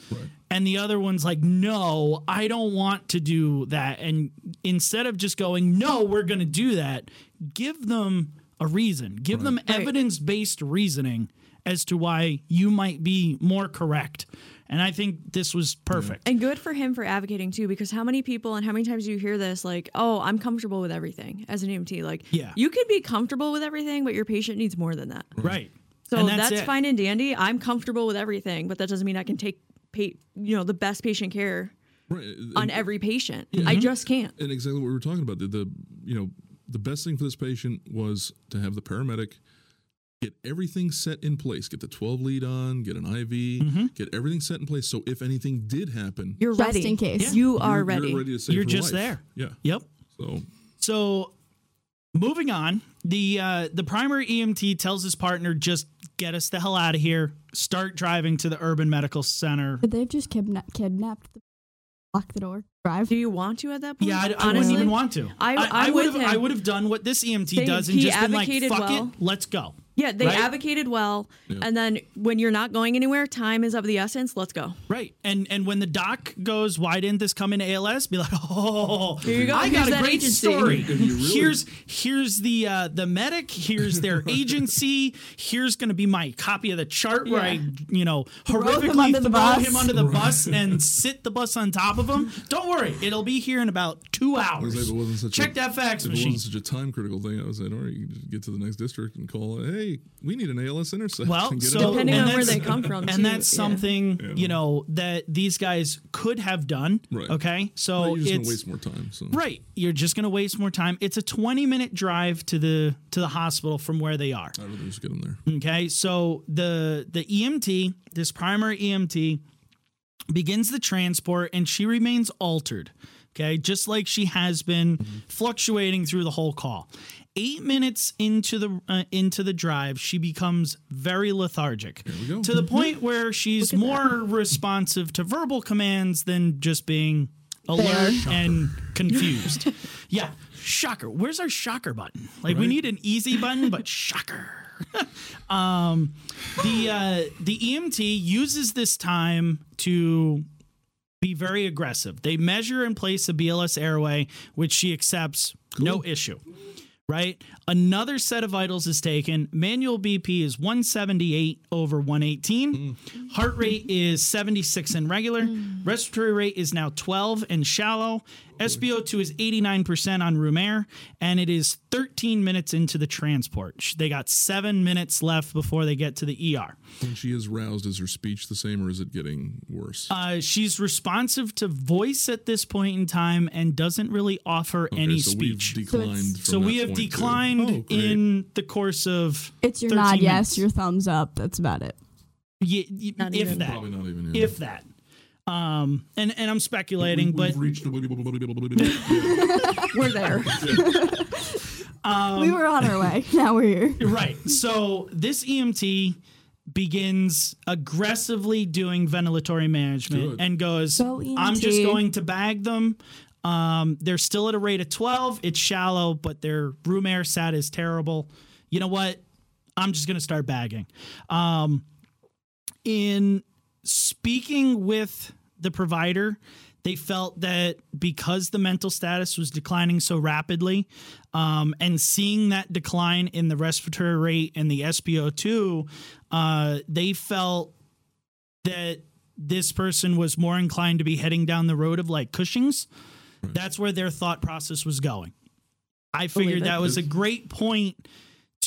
and the other one's like no i don't want to do that and instead of just going no we're going to do that give them a reason give them Right. evidence-based reasoning as to why you might be more correct and i think this was perfect And good for him for advocating too, because how many people and how many times do you hear this like, oh, I'm comfortable with everything as an EMT? Like, Yeah. you could be comfortable with everything, but your patient needs more than that. right So And that's, it. fine and dandy. I'm comfortable with everything, but that doesn't mean I can take, pa- you know, the best patient care Right. on And- every patient. Mm-hmm. I just can't. and exactly what we were talking about. The, the you know the best thing for this patient was to have the paramedic get everything set in place, get the 12 lead on, get an IV, Mm-hmm. get everything set in place. So if anything did happen, You're Just ready. in case. You you're, are you're ready. ready to save You're just life. there. Yeah. yep So So, moving on, the uh, the primary EMT tells his partner, "Just get us the hell out of here. Start driving to the urban medical center." Could they have just kidna- kidnapped the lock the door, drive? Do you want to at that point? Yeah, I, I wouldn't even want to. I- I, I'm would have. I would have done what this EMT They- does and just been like, "Fuck well. it, let's go." Yeah, they Right? advocated well, and then when you're not going anywhere, time is of the essence. Let's go. Right, and and when the doc goes, "Why didn't this come in ALS?" Be like, *laughs* "Oh, Here you go. I Here's got a great agency." story. Really- here's here's the uh, the medic. Here's their *laughs* agency. Here's going to be my copy of the chart where I, you know, him horrifically under the throw bus. him under the bus and *laughs* sit the bus on top of him. Don't worry, it'll be here in about two I like, hours. if it wasn't such Check a, that fax if machine. it wasn't such a time critical thing, I was like, all right, you just get to the next district and call. Hey, we need an ALS intercept. Well, and *laughs* get it so done. Depending on where they come from, and too, that's yeah. something you know that these guys could have done. Right. Okay, so Well, you're just it's gonna waste more time. So right. You're just going to waste more time. It's a 20 minute drive to the to the hospital from where they are. I'd rather just get them there. Okay, so the the EMT, this primary EMT, begins the transport, and she remains altered. Okay, just like she has been mm-hmm. fluctuating through the whole call. Eight minutes into the uh, into the drive, she becomes very lethargic we go. to the *laughs* point where she's more responsive to verbal commands than just being alert and confused. *laughs* yeah, shocker. Where's our shocker button? Like we Right. need an easy button, but *laughs* shocker. um, the uh, the EMT uses this time to be very aggressive. They measure and place a BLS airway, which she accepts no issue. Right? Another set of vitals is taken. Manual BP is 178 over 118. Mm. Heart rate is 76 and regular. Mm. Respiratory rate is now 12 and shallow. SpO2 is 89% on room air, and it is 13 minutes into the transport. Sh- They got seven minutes left before they get to the ER. When she is roused, is her speech the same or is it getting worse? Uh, she's responsive to voice at this point in time and doesn't really offer Okay, any so speech. We've declined it's- from so that we have point, declined Oh, in the course of It's your 13 nod, yes, your thumbs up. That's about it. y- y- Not if even. that, Probably not even. Yeah. if that. Um, and and I'm speculating, but reached We're there. we were on our way. Now we're here. right. So this EMT begins aggressively doing ventilatory management Good. and goes, Go I'm just going to bag them. Um, they're still at a rate of 12. It's shallow, but their room air sat is terrible. You know what? I'm just going to start bagging. Um, in speaking with the provider, they felt that because the mental status was declining so rapidly, um, and seeing that decline in the respiratory rate and the SpO2, uh, they felt that this person was more inclined to be heading down the road of like Cushing's. That's where their thought process was going. I figured that was a great point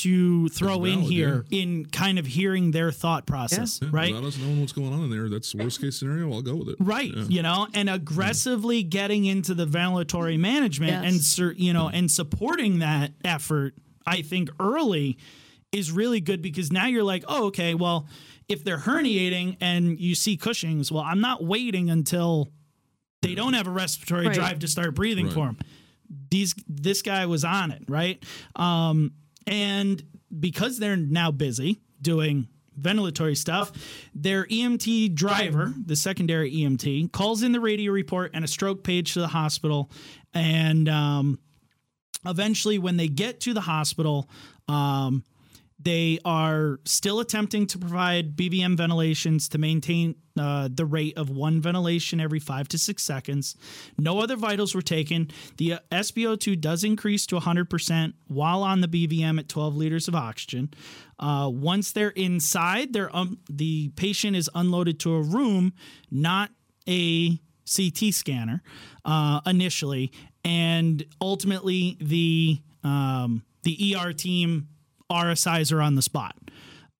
to throw in valid, here in kind of hearing their thought process, Yeah, right? Without us knowing what's going on in there, that's worst case scenario. I'll go with it. Right, Yeah. you know, and aggressively getting into the ventilatory management Yes. and sur- you know and supporting that effort, I think early is really good because now you're like, oh, okay, well, if they're herniating and you see Cushing's, well, I'm not waiting until they don't have a respiratory Right. drive to start breathing Right. for them. These this guy was on it, right? Um, and because they're now busy doing ventilatory stuff, their EMT driver, the secondary EMT, calls in the radio report and a stroke page to the hospital. And um, eventually, when they get to the hospital, um, they are still attempting to provide BVM ventilations to maintain uh, the rate of one ventilation every five to six seconds. No other vitals were taken. The uh, SpO2 does increase to 100% while on the BVM at 12 liters of oxygen. Uh, once they're inside, they're, um, the patient is unloaded to a room, not a CT scanner uh, initially, and ultimately the um, the ER team RSIs are on the spot.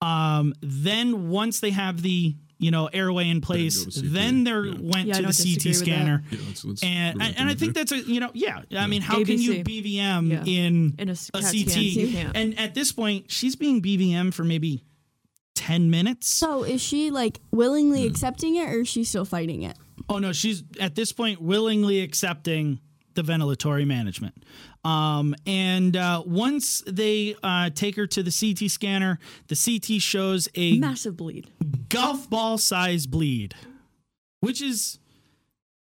Um, then once they have the you know airway in place, go to CT, then they're yeah. went Yeah, to the CT scanner. Yeah, let's, let's And, and, and I think that's a you know yeah I mean how can you BVM Yeah. in In a a s- CAT CT scan, you can't. and at this point she's being BVM for maybe ten minutes. So is she like willingly accepting it or is she still fighting it? Oh no, she's at this point willingly accepting the ventilatory management. Um, and uh, once they uh, take her to the CT scanner, the CT shows a Massive bleed. golf ball size bleed, which is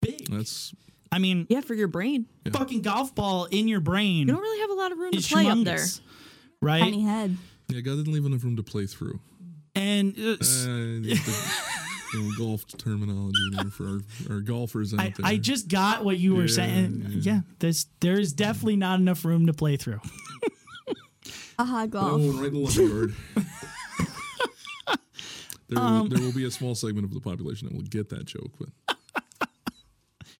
big. That's I mean, Yeah, for your brain. fucking golf ball in your brain You don't really have a lot of room to play humongous, up there. right? Tiny head. yeah. God didn't leave enough room to play through. And uh, s- the, you know, golf terminology there for our, our golfers out I, there. I just got what you were Yeah, saying. yeah. Yeah, there's there's definitely not enough room to play through. Aha, Oh, golf. and right in the lumber yard. *laughs* there, will, Um, there will be a small segment of the population that will get that joke, but *laughs*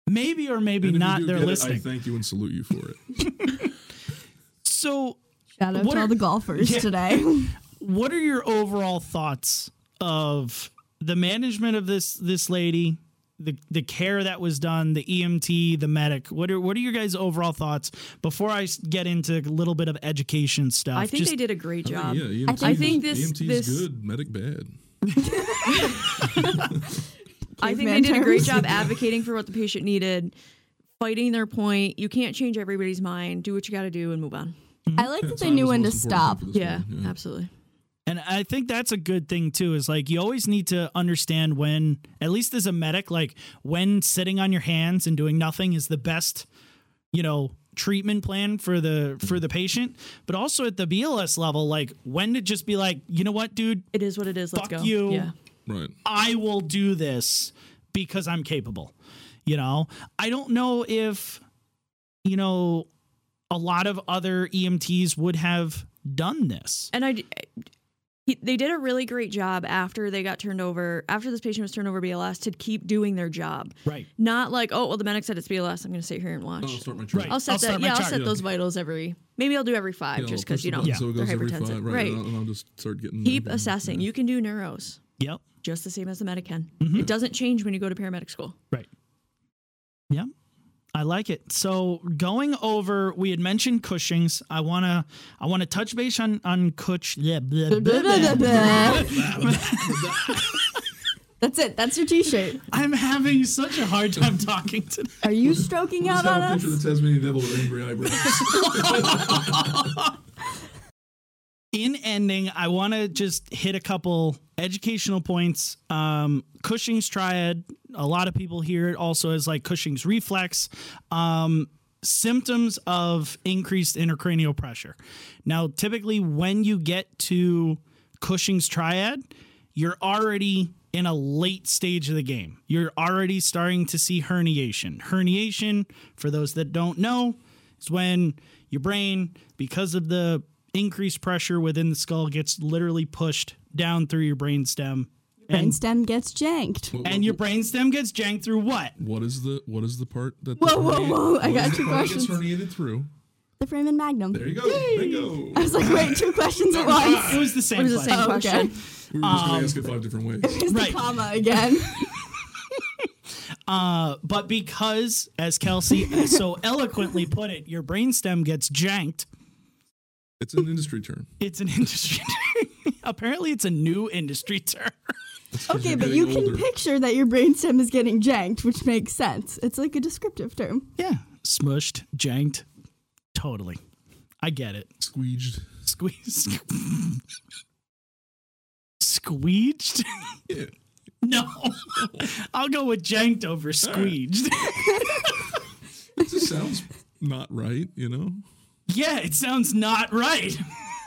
Maybe or maybe and if you not. They're get it, listening. I thank you and salute you for it. *laughs* so Shout out What to are- all the golfers Yeah. today. what are your overall thoughts of the management of this this lady the the care that was done the EMT the medic what are what are your guys overall thoughts before I get into a little bit of education stuff I think Just- they did a great oh, job. yeah, EMT, I think- I think this- EMT's this- good, medic bad. *laughs* I think they did a great job advocating for what the patient needed, fighting their point. You can't change everybody's mind. Do what you got to do and move on. I like that they knew when to stop. for this Yeah, absolutely. And I think that's a good thing too. Is like you always need to understand when, at least as a medic, like when sitting on your hands and doing nothing is the best, you know, treatment plan for the for the patient. But also at the BLS level, like when to just be like, you know what, dude, It is what it is. Let's Fuck go. you. Yeah. Right. I will do this because I'm capable. You know, I don't know if, you know, a lot of other EMTs would have done this. And I, he, they did a really great job after they got turned over, after this patient was turned over BLS to keep doing their job. Right. Not like, oh, well, the medic said it's BLS. I'm going to sit here and watch. I'll start my chart. Right. I'll set I'll that. start my Yeah, I'll set Yeah. those vitals every. Maybe I'll do every five Yeah, just because you the know button so it they're goes every hypertensive, five, right? right? And I'll, and I'll just start getting Keep there. assessing. You can do neuros Yep. just the same as the medic can. Mm-hmm. It doesn't change when you go to paramedic school. Right. Yep. I like it. So going over, we had mentioned Cushing's. I wanna, I wanna touch base on on Cush. *laughs* blah, blah, blah, blah. That's it. That's your T-shirt. I'm having such a hard time talking today. Are you stroking out on us? Picture the Tasmanian devil with angry eyebrows. *laughs* in ending, I want to just hit a couple educational points. Um, Cushing's triad, a lot of people hear it also as like Cushing's reflex. Um, symptoms of increased intracranial pressure. Now, typically, when you get to Cushing's triad, you're already in a late stage of the game. You're already starting to see herniation. Herniation, for those that don't know, is when your brain, because of the increased pressure within the skull, gets literally pushed down through your brainstem. And, Brainstem gets janked. and your brainstem gets janked through what? What is the what is the part that Whoa, the whoa, whoa, I got is the two part that questions. Gets herniated through. The foramen magnum. There you go. Bingo. I was like, wait, two questions at *laughs* once. It was the same It was the question. same Oh, okay. question. We were just going to ask it five different ways. *laughs* Here's Right. the comma again. *laughs* Uh, but because, as Kelsey so eloquently put it, your brainstem gets janked. It's an industry term. *laughs* It's an industry. Term. *laughs* Apparently, it's a new industry term. Okay, but getting you can picture that your brainstem is getting janked, which makes sense. It's like a descriptive term. Yeah, smushed, janked. Totally, I get it. Squeeged. Squeeze, *laughs* squeeged. Yeah. No, I'll go with janked over squeeged. It just sounds not right, you know? Yeah, it sounds not right.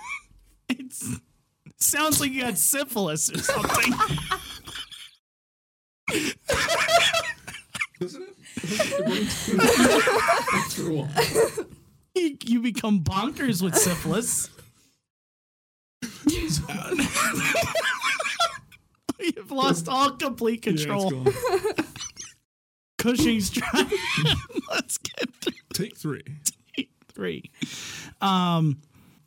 *laughs* it sounds like you got syphilis or something. *laughs* Doesn't it? After a while. you, you become bonkers with syphilis. *laughs* You've lost all complete control. gone. Cushing's triad. Let's get through Take three. Three. Um,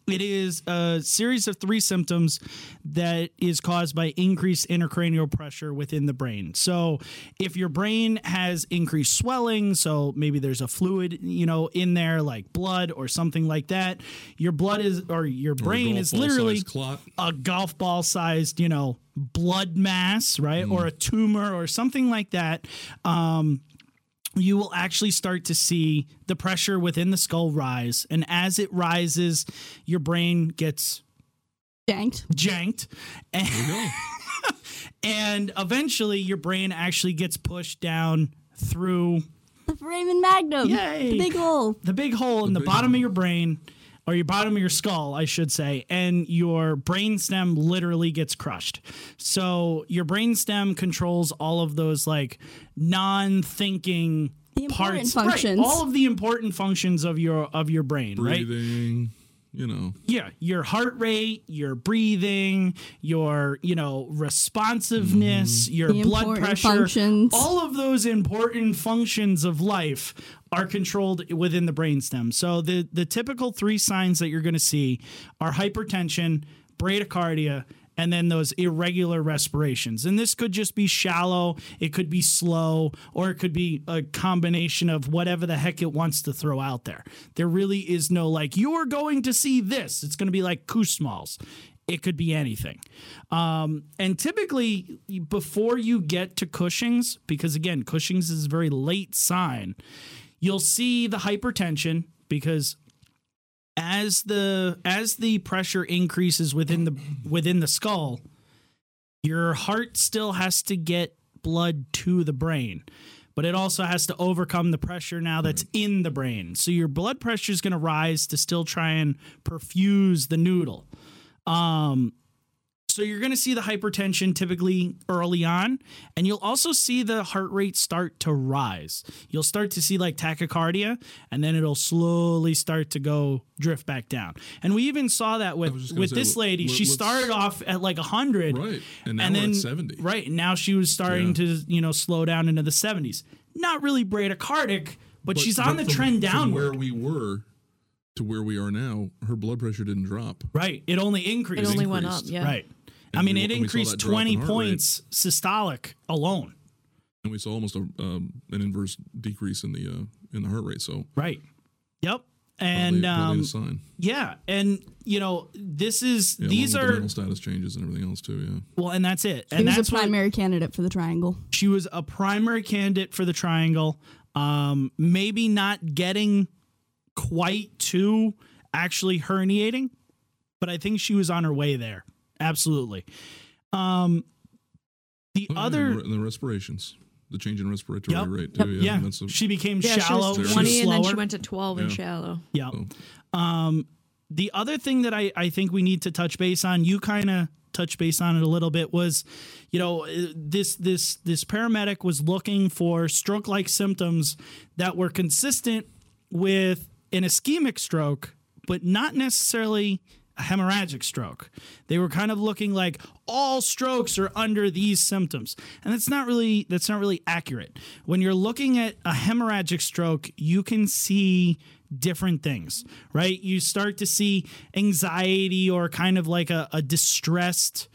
it is a series of three symptoms that is caused by increased intracranial pressure within the brain. So, if your brain has increased swelling, so maybe there's a fluid, you know, in there like blood or something like that, your blood is or your brain golf is literally a golf ball sized, you know, blood mass, right? Or a tumor or something like that. Um, you will actually start to see the pressure within the skull rise. And as it rises, your brain gets Janked. janked. And, *laughs* and eventually your brain actually gets pushed down through The foramen magnum. Yay. The big hole. the big hole in the, big bottom of your brain or your bottom of your skull, I should say, and your brainstem literally gets crushed. So your brainstem controls all of those like non-thinking The parts, functions. right? All of the important functions of your of your brain, right? Breathing, you know. Yeah, your heart rate, your breathing, your, you know, responsiveness, mm-hmm. your The blood pressure, functions. all of those important functions of life are controlled within the brainstem. So the the typical three signs that you're going to see are hypertension, bradycardia, and then those irregular respirations. And this could just be shallow, it could be slow, or it could be a combination of whatever the heck it wants to throw out there. There really is no like, you're going to see this. It's going to be like Kussmaul's. It could be anything. Um, and typically, before you get to Cushing's, because again, Cushing's is a very late sign, you'll see the hypertension because as the as the pressure increases within the within the skull, your heart still has to get blood to the brain. But it also has to overcome the pressure now that's in the brain. So your blood pressure is going to rise to still try and perfuse the noodle. Um, so you're going to see the hypertension typically early on, and you'll also see the heart rate start to rise. You'll start to see like tachycardia, and then it'll slowly start to go drift back down. And we even saw that with with say, this lady. let- she started off at like hundred, Right. And now and we're then at 70. right now she was starting Yeah. to you know slow down into the 70s. Not really bradycardic, but, But- she's on but the from- trend down where we were to where we are now, her blood pressure didn't drop. Right. It only increased. It only went up. Yeah. Right. I mean, we- it and we saw increased that drop in 20 heart rate. points systolic alone. And we saw almost a, um, an inverse decrease in the uh, in the heart rate. So Right. Yep. and Probably- probably um, a sign. yeah, and you know this is Yeah, these along with the are mental status changes and everything else too. Yeah. well, and that's it. She and was that's a what primary candidate for the triangle. she was a primary candidate for the triangle. Um, maybe not getting quite to actually herniating, but I think she was on her way there. Absolutely. Um, the Oh, other, the, the respirations, the change in respiratory Yep. rate too. yeah, Yeah, a, she became Yeah, shallow. she was she 20 was and then she went to 12 and Yeah. shallow. Yeah. so, Um, the other thing that I, I think we need to touch base on, you kind of touch base on it a little bit, was, you know, uh, this this this paramedic was looking for stroke-like symptoms that were consistent with an ischemic stroke, but not necessarily a hemorrhagic stroke. They were kind of looking like all strokes are under these symptoms. And that's not really that's not really accurate. When you're looking at a hemorrhagic stroke, you can see different things, right? You start to see anxiety or kind of like a, a distressed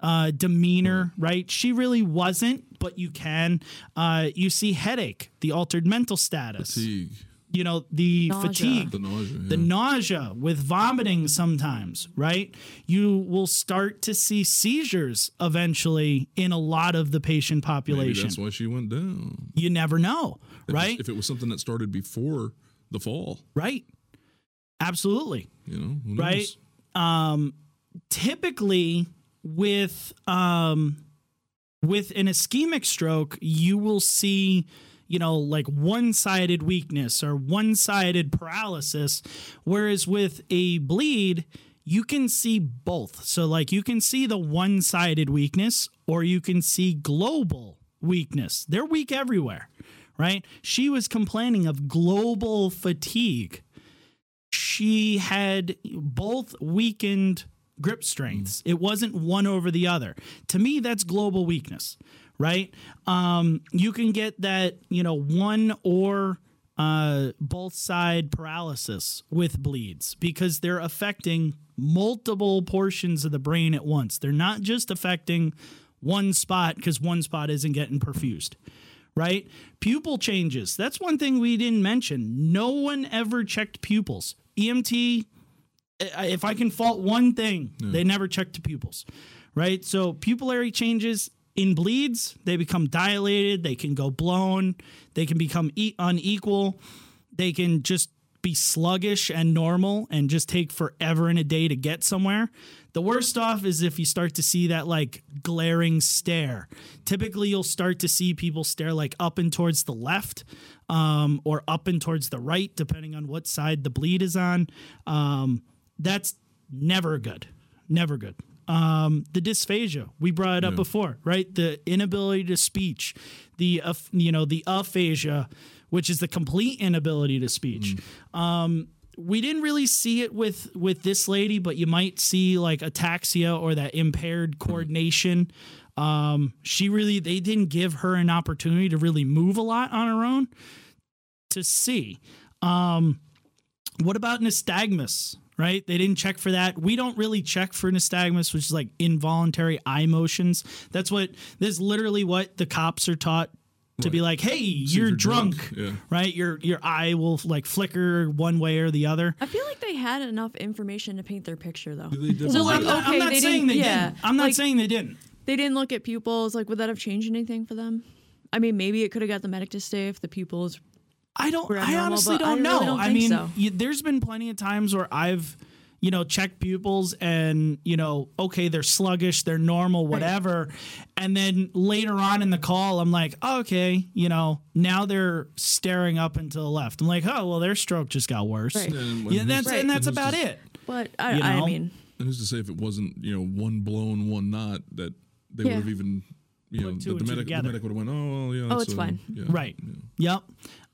uh, demeanor, right? She really wasn't, but you can. Uh, you see headache, the altered mental status, fatigue, you know, the Nausea. fatigue, the nausea. the nausea with vomiting sometimes, right? You will start to see seizures eventually in a lot of the patient Maybe population. that's why she went down. You never know, If right? If it was something that started before the fall, right. Absolutely. you know, who Right. Um typically with um with an ischemic stroke, you will see you know, like one sided weakness or one sided paralysis. Whereas with a bleed, you can see both. So, like, you can see the one sided weakness or you can see global weakness. They're weak everywhere, right? She was complaining of global fatigue. She had both weakened grip strengths. Mm. It wasn't one over the other. To me, that's global weakness, right? Um, you can get that, you know, one or uh, both side paralysis with bleeds because they're affecting multiple portions of the brain at once. They're not just affecting one spot because one spot isn't getting perfused right? Pupil changes. That's one thing we didn't mention. No one ever checked pupils. EMT, if I can fault one thing, they never checked the pupils, right? So pupillary changes in bleeds, they become dilated, they can go blown, they can become e- unequal, they can just be sluggish and normal and just take forever and a day to get somewhere. The worst off is if you start to see that like glaring stare. Typically, you'll start to see people stare like up and towards the left um, or up and towards the right, depending on what side the bleed is on. Um, that's never good. Never good. Um, the dysphagia we brought it up before, right? The inability to speech, the uh, you know the aphasia, which is the complete inability to speech. Um, we didn't really see it with with this lady, but you might see like ataxia or that impaired coordination. Um, she really they didn't give her an opportunity to really move a lot on her own to see. Um, what about nystagmus? Right? They didn't check for that. We don't really check for nystagmus, which is like involuntary eye motions. That's what this is literally what the cops are taught to be like, hey, you're, you're drunk. drunk. Yeah. Right? Your your eye will like flicker one way or the other. I feel like they had enough information to paint their picture, though. So, like, I'm not, I'm not they saying didn't- they yeah, didn't. I'm not like- saying they didn't. They didn't look at pupils. Like, would that have changed anything for them? I mean, maybe it could have got the medic to stay if the pupils. I don't. I abnormal, honestly but I don't know. really don't I mean, so. you, there's been plenty of times where I've, you know, checked pupils and you know, okay, they're sluggish, they're normal, whatever, and then later on in the call, I'm like, okay, you know, now they're staring up and to the left. I'm like, oh, well, their stroke just got worse. Right. And Yeah, who's- that's Right. and that's who's about to- it. But I, You I mean, And who's to say if it wasn't, you know, one blown, one not, that they would have even, you know, the, the medic, the medic would have went, oh, well, yeah, Oh, that's it's a- fine. yeah, Right. yeah. Yep.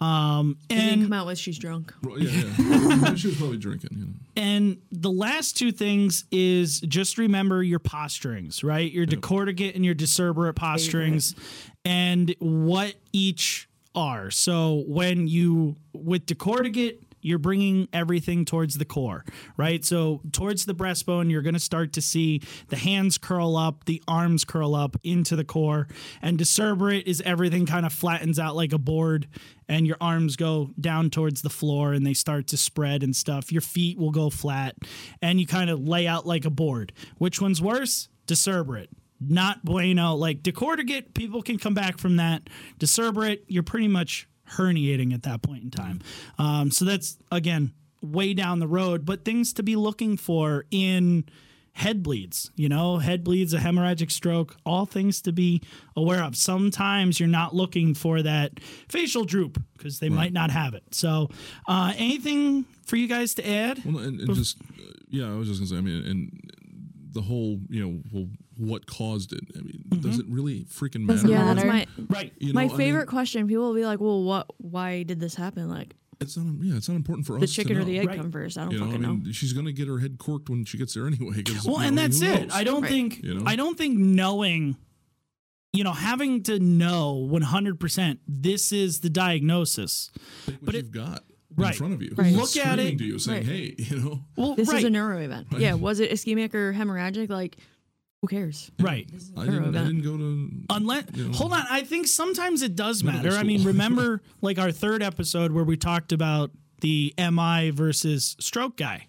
Um, they didn't and come out with she's drunk. Well, yeah, yeah. *laughs* she was probably drinking, you know. And the last two things is just remember your posturings, right? Your decorticate and your decerebrate posturings and what each are. So when you with decorticate, you're bringing everything towards the core, right? So towards the breastbone, you're going to start to see the hands curl up, the arms curl up into the core, and decerebrate is everything kind of flattens out like a board, and your arms go down towards the floor and they start to spread and stuff. Your feet will go flat, and you kind of lay out like a board. Which one's worse? Decerebrate not bueno. Like decorticate, people can come back from that. Decerebrate, you're pretty much herniating at that point in time. Um, so that's again way down the road, but things to be looking for in head bleeds, you know, head bleeds, a hemorrhagic stroke, all things to be aware of. Sometimes you're not looking for that facial droop because they might not have it. So, uh, anything for you guys to add? Well, and, and just uh, yeah, I was just gonna say. I mean, and the whole you know, well, what caused it? I mean, mm-hmm. does it really freaking matter? Yeah, that's my Right. You my know, I favorite mean, question. People will be like, "Well, what? Why did this happen? Like it's not. Yeah, it's not important for the us. The chicken or the egg Right. come first? I don't You know, I fucking mean, know." she's gonna get her head corked when she gets there anyway. Well, you and know, that's it. knows? I don't Right. think You know? I don't think knowing you know having to know 100% this is the diagnosis. Take what but it- you've got Right. in front of you. Right. Look at it- to you, saying, Right. "Hey, you know, Well, This right. is a neuro event. Yeah, was it ischemic or hemorrhagic? Like, who cares? right. I didn't, I didn't go to Unless you know, hold on, I think sometimes it does Medical matter. I mean, *laughs* remember like our third episode where we talked about the MI versus stroke guy,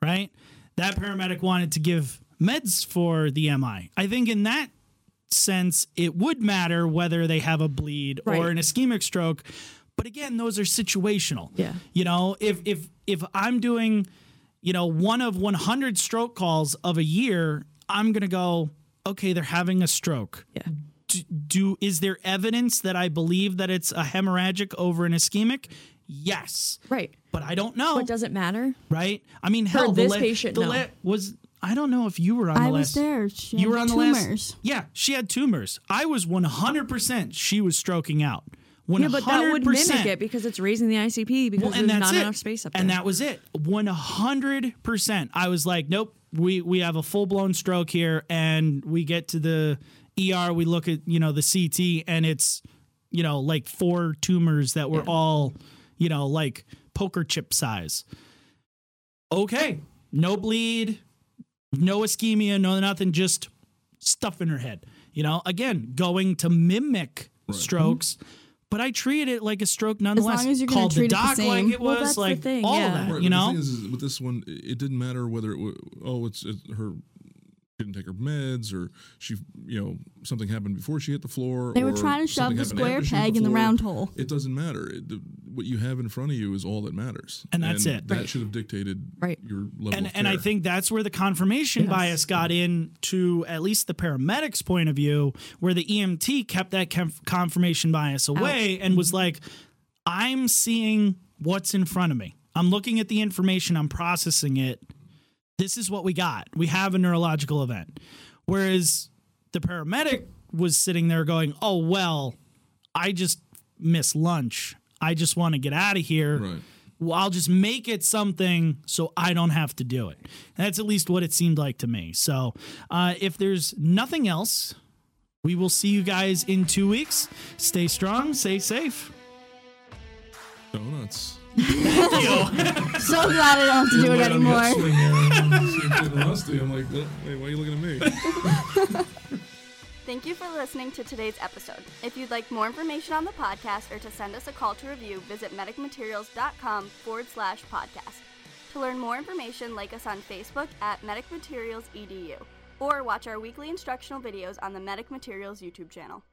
right? That paramedic wanted to give meds for the MI. I think in that sense it would matter whether they have a bleed or an ischemic stroke. But again, those are situational. Yeah. You know, if if if I'm doing, you know, one of 100 stroke calls of a year, I'm going to go, okay, they're having a stroke Yeah. do, do is there evidence that I believe that it's a hemorrhagic over an ischemic? Yes, Right. but I don't know. But does it matter? right? I mean, hell, this the patient, the no. was I don't know if you were on the list. I last. was there. She You had were on the tumors. last. Yeah, she had tumors. I was 100. percent She was stroking out. 100%. Yeah, but that would mimic it because it's raising the ICP because Well, and there's not it. enough space up there. And that was it. One hundred percent. I was like, nope. We we have a full blown stroke here, and we get to the ER. We look at you know the CT, and it's you know like four tumors that were all you know like poker chip size. Okay, no bleed, no ischemia, no nothing, just stuff in her head. You know, again, going to mimic strokes. But I treated it like a stroke nonetheless. As long as you're gonna Called treat it the the doc same. like it Well, was, that's the like thing, all yeah. of that. Right, you know, the thing is, is with this one, it it didn't matter whether it was, oh, it's it, her didn't take her meds or she, you know, something happened before she hit the floor. They were or trying to shove the square after she peg in the round hole. It doesn't matter. It, the, what you have in front of you is all that matters, And that's it. That Right. should have dictated Right. your level and of and I think that's where the confirmation bias got in to at least the paramedics' point of view, where the EMT kept that conf- confirmation bias away and was like, "I'm seeing what's in front of me. I'm looking at the information. I'm processing it. This is what we got. We have a neurological event." Whereas the paramedic was sitting there going, "Oh well, I just missed lunch. I just want to get out of here." Right. well, I'll just make it something so I don't have to do it. That's at least what it seemed like to me. So, uh, if there's nothing else, we will see you guys in two weeks. Stay strong, stay safe. donuts. *laughs* So glad I don't have to do it anymore. I'm getting rusty. I'm like, "Well, wait, why are you looking at me? *laughs* Thank you for listening to today's episode. If you'd like more information on the podcast or to send us a call to review, visit medicmaterials.com forward slash podcast. To learn more information, like us on Facebook at Medic Materials EDU or watch our weekly instructional videos on the Medic Materials YouTube channel.